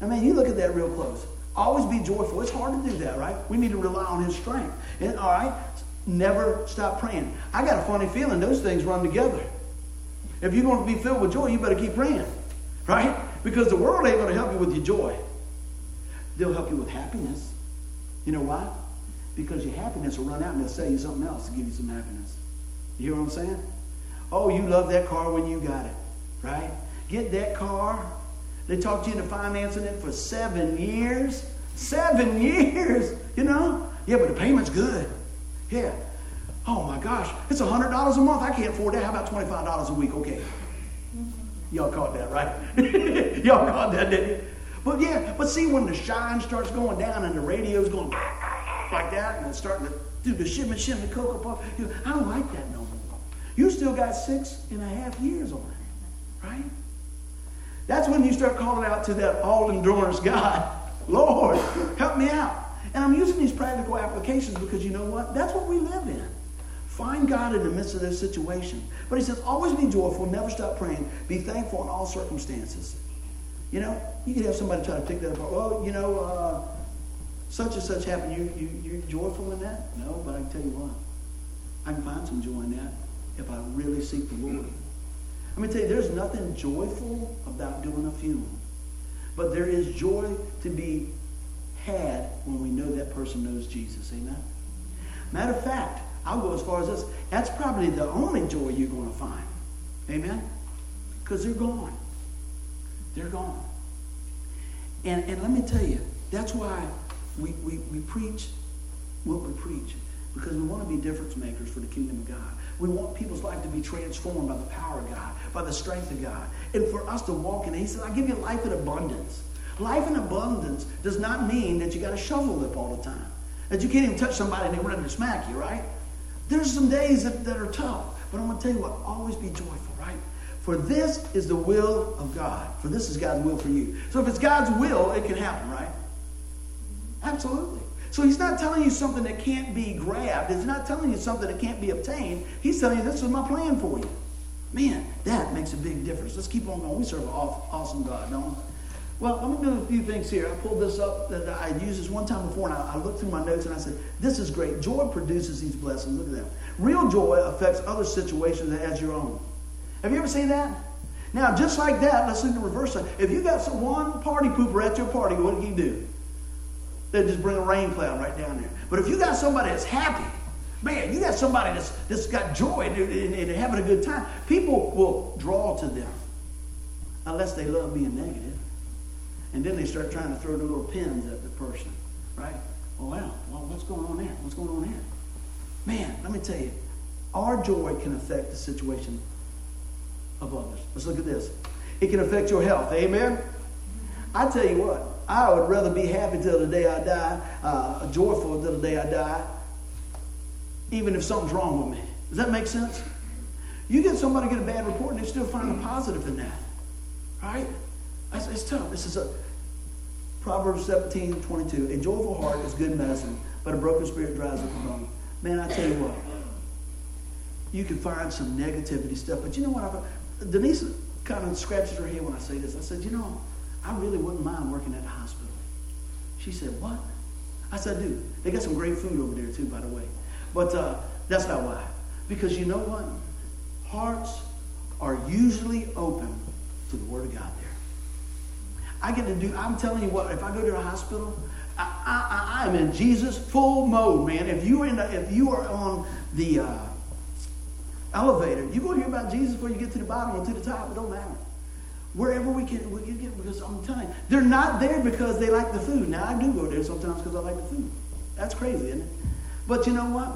I mean, you look at that real close. Always be joyful. It's hard to do that, right? We need to rely on His strength. And, all right, never stop praying. I got a funny feeling those things run together. If you're going to be filled with joy, you better keep praying. Right? Because the world ain't going to help you with your joy. They'll help you with happiness. You know why? Because your happiness will run out and they'll sell you something else to give you some happiness. You hear what I'm saying? Oh, you love that car when you got it. Right? Get that car. They talked you into financing it for seven years. Seven years. You know? Yeah, but the payment's good. Yeah. Oh my gosh, it's $100 a month. I can't afford that. How about $25 a week? Okay. Y'all caught that, right? Y'all caught that, didn't you? But yeah, but see, when the shine starts going down and the radio's going like that, and starting to do the shimmy, shimmy, the cocoa puff, you I don't like that no more. You still got six and a half years on it, right? That's when you start calling out to that all endurance God, Lord, help me out. And I'm using these practical applications because you know what? That's what we live in. Find God in the midst of this situation. But he says, always be joyful, never stop praying, be thankful in all circumstances. You know, you could have somebody try to pick that apart. Well, you know, uh, such and such happened. You, you, you're joyful in that? No, but I can tell you what. I can find some joy in that if I really seek the Lord. Let me tell you, there's nothing joyful about doing a funeral. But there is joy to be had when we know that person knows Jesus. Amen? Matter of fact, I'll go as far as this. That's probably the only joy you're going to find. Amen? Because they're gone. They're gone. And, and let me tell you, that's why we, we, we preach what we preach. Because we want to be difference makers for the kingdom of God. We want people's life to be transformed by the power of God, by the strength of God. And for us to walk in it. He said, I give you life in abundance. Life in abundance does not mean that you got a shovel lip all the time. That you can't even touch somebody and they're ready to smack you, right? There's some days that, that are tough, but I'm going to tell you what, always be joyful, right? For this is the will of God. For this is God's will for you. So if it's God's will, it can happen, right? Absolutely. So he's not telling you something that can't be grabbed. He's not telling you something that can't be obtained. He's telling you this is my plan for you. Man, that makes a big difference. Let's keep on going. We serve an awesome God, don't we? Well, let me do a few things here. I pulled this up that I used this one time before, and I, I, looked through my notes and I said, This is great. Joy produces these blessings. Look at that. Real joy affects other situations as your own. Have you ever seen that? Now, just like that, let's look at the reverse side. If you got some one party pooper at your party, what do you do? They just bring a rain cloud right down there. But if you got somebody that's happy, man, you got somebody that's, that's got joy and, and, and having a good time, people will draw to them unless they love being negative. And then they start trying to throw the little pins at the person, right? Well, wow, well, what's going on there? What's going on there? Man, let me tell you, our joy can affect the situation of others. Let's look at this. It can affect your health. Amen? I tell you what, I would rather be happy till the day I die, uh, joyful till the day I die, even if something's wrong with me. Does that make sense? You get somebody get a bad report and they still find a positive in that. Right? It's, tough. This is a Proverbs 17, 22. A joyful heart is good medicine, but a broken spirit dries up the bone. Man, I tell you what, you can find some negativity stuff, but you know what? I, Denise kind of scratches her head when I say this. I said, you know, I really wouldn't mind working at the hospital. She said, what? I said, dude, they got some great food over there too, by the way. But uh, that's not why. Because you know what? Hearts are usually open to the Word of God there. I get to do, I'm telling you what, if I go to a hospital, I, I, I am in Jesus full mode, man. If you are, in the, if you are on the uh, elevator, you're going to hear about Jesus before you get to the bottom or to the top. It don't matter. Wherever we can, we can get, because I'm telling you, they're not there because they like the food. Now, I do go there sometimes because I like the food. That's crazy, isn't it? But you know what?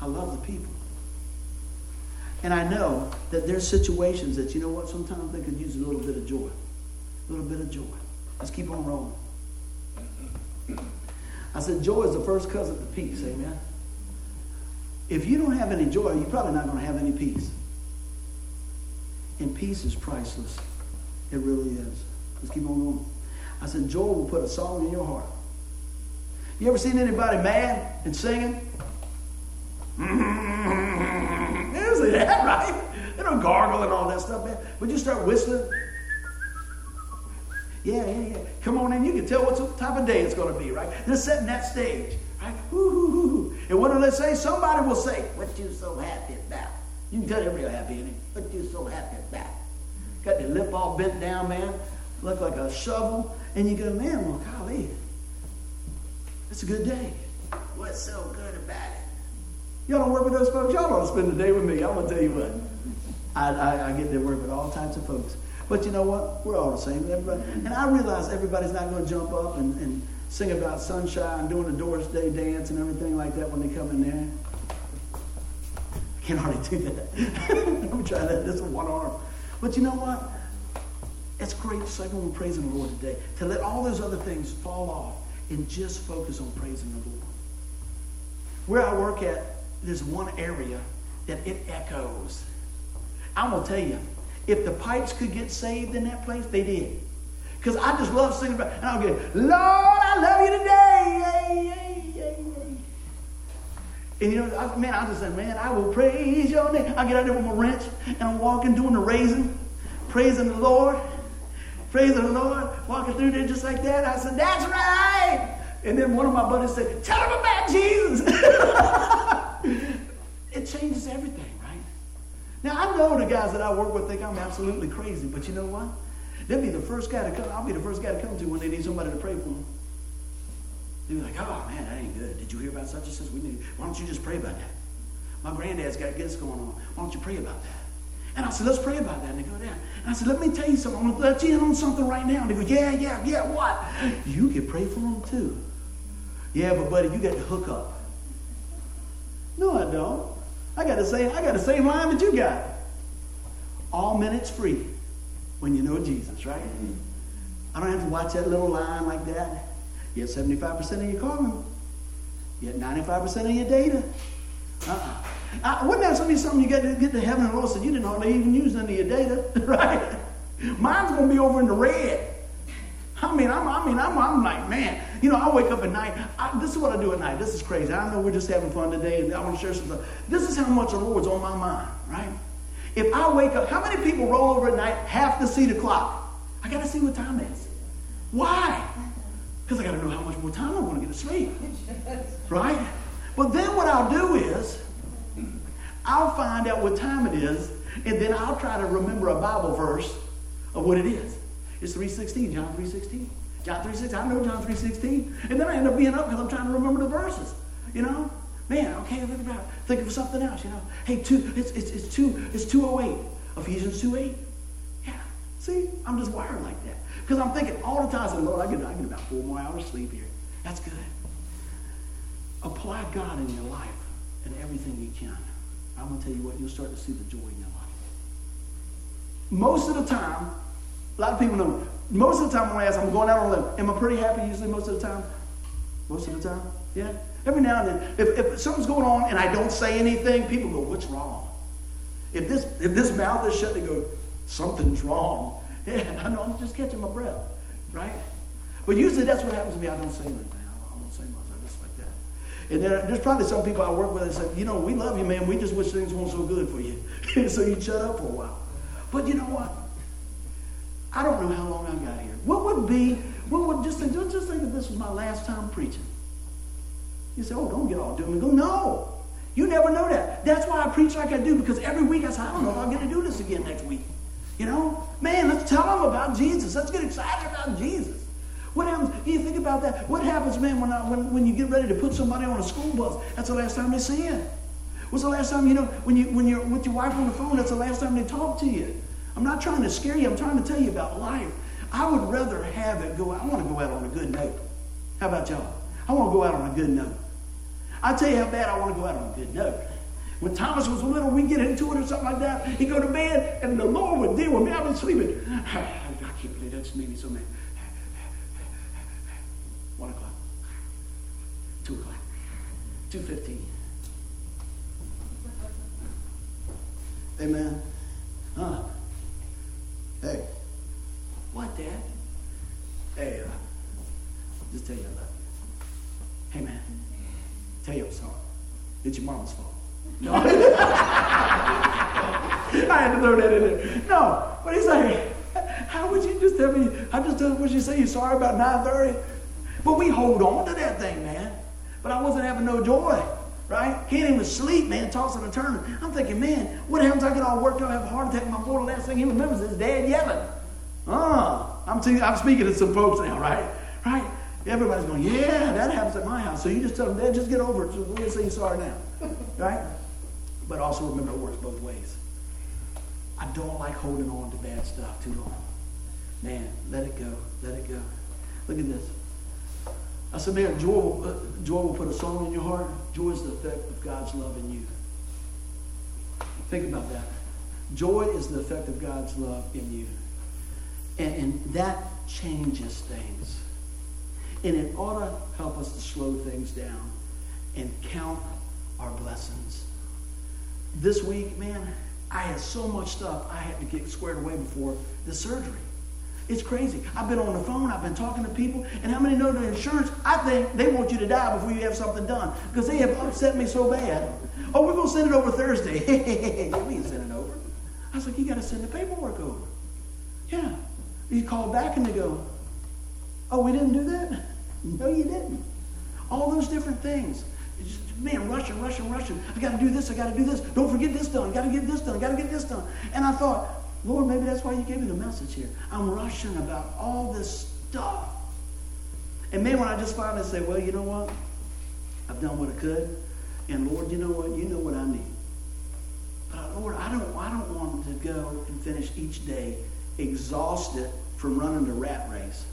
I love the people. And I know that there's situations that, you know what, sometimes they could use a little bit of joy. A little bit of joy. Let's keep on rolling. I said, joy is the first cousin to peace. Amen. If you don't have any joy, you're probably not going to have any peace. And peace is priceless. It really is. Let's keep on going. I said, joy will put a song in your heart. You ever seen anybody mad and singing? see that, right? They don't gargle and all that stuff, man. But you start whistling. Yeah, yeah, yeah. Come on in. You can tell what type of day it's going to be, right? They're setting that stage, right? Woo-hoo-hoo. And what do they say? Somebody will say, What you so happy about? You can tell they're real happy, ain't it? What you so happy about? Got their lip all bent down, man. Look like a shovel. And you go, man, well, golly, it's a good day. What's so good about it? Y'all don't work with those folks. Y'all don't spend the day with me. I'm going to tell you what. I, I, I get to work with all types of folks. But you know what? We're all the same. Everybody. And I realize everybody's not going to jump up and, and sing about sunshine and doing the Doris Day dance and everything like that when they come in there. I can hardly do that. Let me try that. This is one arm. But you know what? It's great, just like when we're praising the Lord today, to let all those other things fall off and just focus on praising the Lord. Where I work at, there's one area that it echoes. I'm going to tell you, if the pipes could get saved in that place, they did. Because I just love singing And I'll get, Lord, I love you today. And you know, I, man, I just say, man, I will praise your name. I get out there with my wrench and I'm walking, doing the raising, praising the Lord, praising the Lord, walking through there just like that. I said, that's right. And then one of my buddies said, tell him about Jesus. it changes everything. Right? Now, I know the guys that I work with think I'm absolutely crazy, but you know what? They'll be the first guy to come. I'll be the first guy to come to when they need somebody to pray for them. They'll be like, oh, man, that ain't good. Did you hear about such and such? We need, why don't you just pray about that? My granddad's got this going on. Why don't you pray about that? And I said, let's pray about that. And they go down. And I said, let me tell you something. I'm going to let you in on something right now. And they go, yeah, yeah, yeah, what? You can pray for them too. Yeah, but buddy, you got to hook up. No, I don't. I got the same, I got the same line that you got. All minutes free when you know Jesus, right? Mm-hmm. I don't have to watch that little line like that. You have 75% of your calling. You have 95% of your data. Uh-uh. Uh, wouldn't that be something you get to get to heaven and Lord said you didn't hardly even use any of your data, right? Mine's gonna be over in the red. I mean, I'm, I mean, I'm, I'm like, man, you know, I wake up at night. I, this is what I do at night. This is crazy. I know we're just having fun today, and I want to share some stuff. This is how much the Lord's on my mind, right? If I wake up, how many people roll over at night have to see the clock? I got to see what time it is. Why? Because I got to know how much more time I want to get to sleep, right? But then what I'll do is, I'll find out what time it is, and then I'll try to remember a Bible verse of what it is. It's 3.16, John 3.16. John 3.16, I know John 3.16. And then I end up being up because I'm trying to remember the verses. You know? Man, okay, think about think of something else, you know. Hey, two, it's, it's, it's two, it's 208. Ephesians 2.8. See, I'm just wired like that. Because I'm thinking all the time, I said, Lord, I get, I get about four more hours sleep here. That's good. Apply God in your life and everything you can. I'm going to tell you what, you'll start to see the joy in your life. Most of the time, a lot of people know. Most of the time when I ask, I'm going out on a limb. Am I pretty happy usually most of the time? Most of the time? Yeah. Every now and then, if, if something's going on and I don't say anything, people go, What's wrong? If this, if this mouth is shut, they go, Something's wrong. Yeah, I know, I'm just catching my breath, right? But usually that's what happens to me. I don't say anything. I don't say much. I just like that. And there, there's probably some people I work with that say, You know, we love you, man. We just wish things weren't so good for you. so you shut up for a while. But you know what? I don't know how long I got here. What would be, what would, just think, just think if this was my last time preaching. You say, oh, don't get all doom and. No. You never know that. That's why I preach like I do, because every week I say, I don't know if I'm going to do this again next week. You know? Man, let's tell them about Jesus. Let's get excited about Jesus. What happens? You think about that. What happens, man, when, I, when, when you get ready to put somebody on a school bus? That's the last time they see you. What's the last time, you know, when, you, when you're with your wife on the phone, that's the last time they talk to you. I'm not trying to scare you. I'm trying to tell you about life. I would rather have it go. I want to go out on a good note. How about y'all? I want to go out on a good note. I'll tell you how bad I want to go out on a good note. When Thomas was little, we get into it or something like that. He'd go to bed, and the Lord would deal with me. I've been sleeping. I can't believe that just made me so mad. One o'clock. Two o'clock. Two fifteen. Amen. Huh? Hey. What, Dad? Hey, uh, just tell you I love you. Hey, man. Tell you I'm sorry. It's your mama's fault. No. I had to throw that in there. No. But he's like, how would you just tell me, I just tell would you say you're sorry about 930? But we hold on to that thing, man. But I wasn't having no joy, right? Can't even sleep, man, tossing and turning. I'm thinking, man, what happens? I get all worked up, have a heart attack, my boy, the last thing he remembers is dad yelling. Uh, I'm, t- I'm speaking to some folks now, right? Right? Everybody's going, yeah, that happens at my house. So you just tell them, Dad, just get over it. We're going to say sorry now. right? But also remember it works both ways. I don't like holding on to bad stuff too long. Man, let it go. Let it go. Look at this. I said, man, joy will, uh, joy will put a song in your heart. Joy is the effect of God's love in you. Think about that. Joy is the effect of God's love in you. And, and that changes things. And it ought to help us to slow things down and count our blessings. This week, man, I had so much stuff I had to get squared away before the surgery. It's crazy. I've been on the phone, I've been talking to people, and how many know the insurance? I think they want you to die before you have something done because they have upset me so bad. Oh, we're going to send it over Thursday. we ain't sending it over. I was like, you got to send the paperwork over. Yeah. You call back and they go, oh, we didn't do that? No, you didn't. All those different things. Just, man, rushing, rushing, rushing. I got to do this. I got to do this. Don't forget this done. Got to get this done. Got to get this done. And I thought, Lord, maybe that's why you gave me the message here. I'm rushing about all this stuff. And man, when I just finally say, well, you know what? I've done what I could. And Lord, you know what? You know what I need. But Lord, I don't, I don't want to go and finish each day exhausted from running the rat race.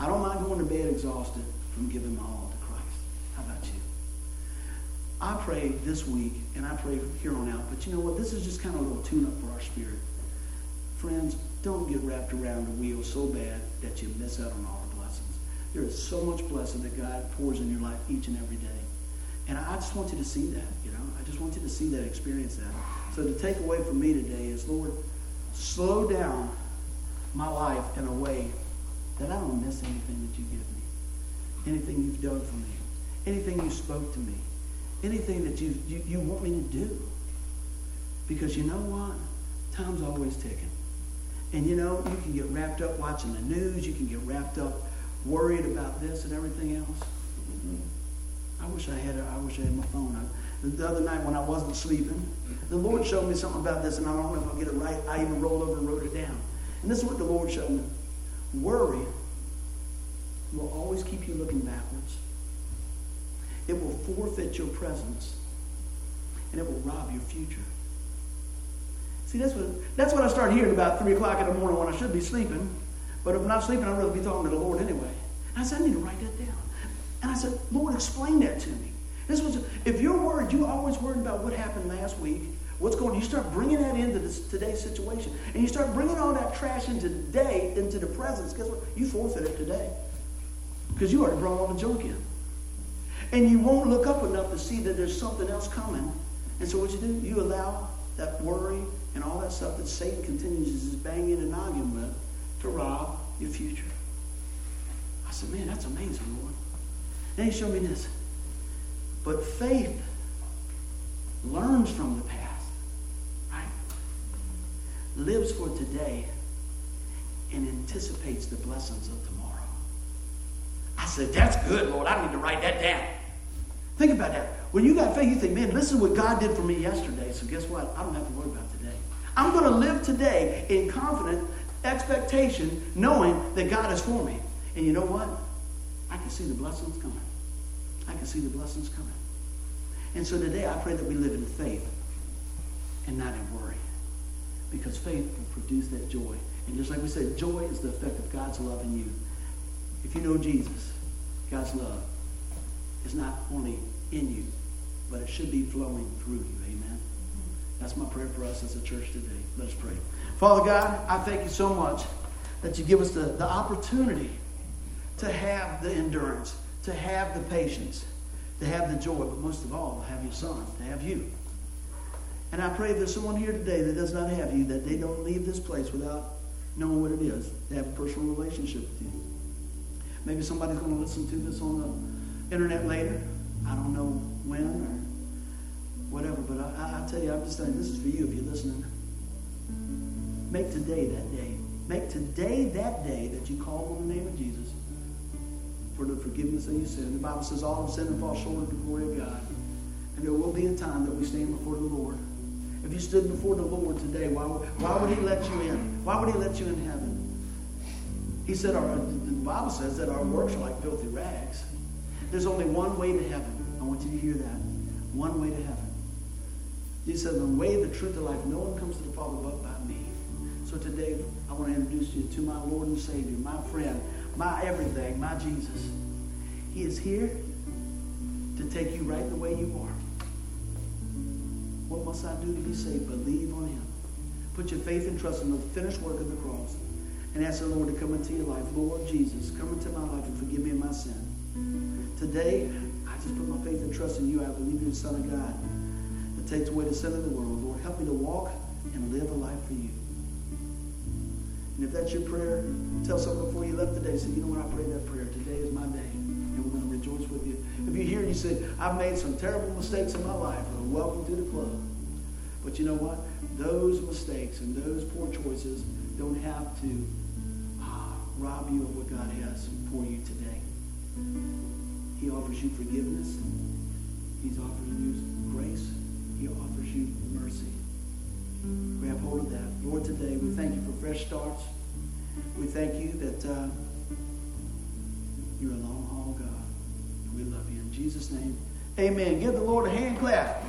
I don't mind going to bed exhausted from giving my all to Christ. How about you? I pray this week, and I pray from here on out, but you know what? This is just kind of a little tune up for our spirit. Friends, don't get wrapped around the wheel so bad that you miss out on all the blessings. There is so much blessing that God pours in your life each and every day. And I just want you to see that, you know. I just want you to see that, experience that. So the takeaway from me today is, Lord, slow down my life in a way that I don't miss anything that you give me, anything you've done for me, anything you spoke to me, anything that you, you, you want me to do. Because you know what? Time's always ticking. And you know, you can get wrapped up watching the news, you can get wrapped up worried about this and everything else. I wish I had a, I wish I had my phone. I, the other night when I wasn't sleeping, the Lord showed me something about this, and I don't know if I'll get it right. I even rolled over and wrote it down. And this is what the Lord showed me. Worry will always keep you looking backwards. It will forfeit your presence, and it will rob your future. See, that's what, that's what I start hearing about 3 o'clock in the morning when I should be sleeping. But if I'm not sleeping, I'd rather be talking to the Lord anyway. And I said, I need to write that down. And I said, Lord, explain that to me. This was, if you're worried, you're always worried about what happened last week, what's going on. You start bringing that into this, today's situation. And you start bringing all that trash into today, into the present. Guess what? You forfeit it today. Because you already brought all the junk in. And you won't look up enough to see that there's something else coming. And so what you do, you allow that worry and all that stuff that Satan continues to banging and noggin with to rob your future. I said, man, that's amazing, Lord. Then he showed me this. But faith learns from the past? Lives for today and anticipates the blessings of tomorrow. I said, that's good, Lord. I need to write that down. Think about that. When you got faith, you think, man, listen what God did for me yesterday. So guess what? I don't have to worry about today. I'm going to live today in confident expectation, knowing that God is for me. And you know what? I can see the blessings coming. I can see the blessings coming. And so today I pray that we live in faith and not in worry. Because faith will produce that joy. And just like we said, joy is the effect of God's love in you. If you know Jesus, God's love is not only in you, but it should be flowing through you. Amen. That's my prayer for us as a church today. Let us pray. Father God, I thank you so much that you give us the, the opportunity to have the endurance, to have the patience, to have the joy, but most of all, to have your son, to have you. And I pray if there's someone here today that does not have you, that they don't leave this place without knowing what it is to have a personal relationship with you. Maybe somebody's going to listen to this on the internet later. I don't know when or whatever, but I, I, tell you, I'm just saying, this is for you if you're listening. Make today that day. Make today that day that you call on the name of Jesus for the forgiveness of your sin. The Bible says all have sinned and fall short of the glory of God. And there will be a time that we stand before the Lord. If you stood before the Lord today, why, why would he let you in? Why would he let you in heaven? He said, our, the Bible says that our works are like filthy rags. There's only one way to heaven. I want you to hear that. One way to heaven. He said, the way, the truth, the life. No one comes to the Father but by me. So today, I want to introduce you to my Lord and Savior, my friend, my everything, my Jesus. He is here to take you right the way you are. What must I do to be saved? Believe on him. Put your faith and trust in the finished work of the cross. And ask the Lord to come into your life. Lord Jesus, come into my life and forgive me of my sin. Today, I just put my faith and trust in you. I believe you're the Son of God that takes away the sin of the world. Lord, help me to walk and live a life for you. And if that's your prayer, tell someone before you left today, say, you know what, I prayed that prayer. Today is my day. And we're going to rejoice with you. If you're here and you say, I've made some terrible mistakes in my life, welcome to the club. But you know what? Those mistakes and those poor choices don't have to uh, rob you of what God has for you today. He offers you forgiveness. He's offering you grace. He offers you mercy. Grab hold of that. Lord, today we thank you for fresh starts. We thank you that uh, you're a long haul God. We love you. In Jesus' name, amen. Give the Lord a hand clap.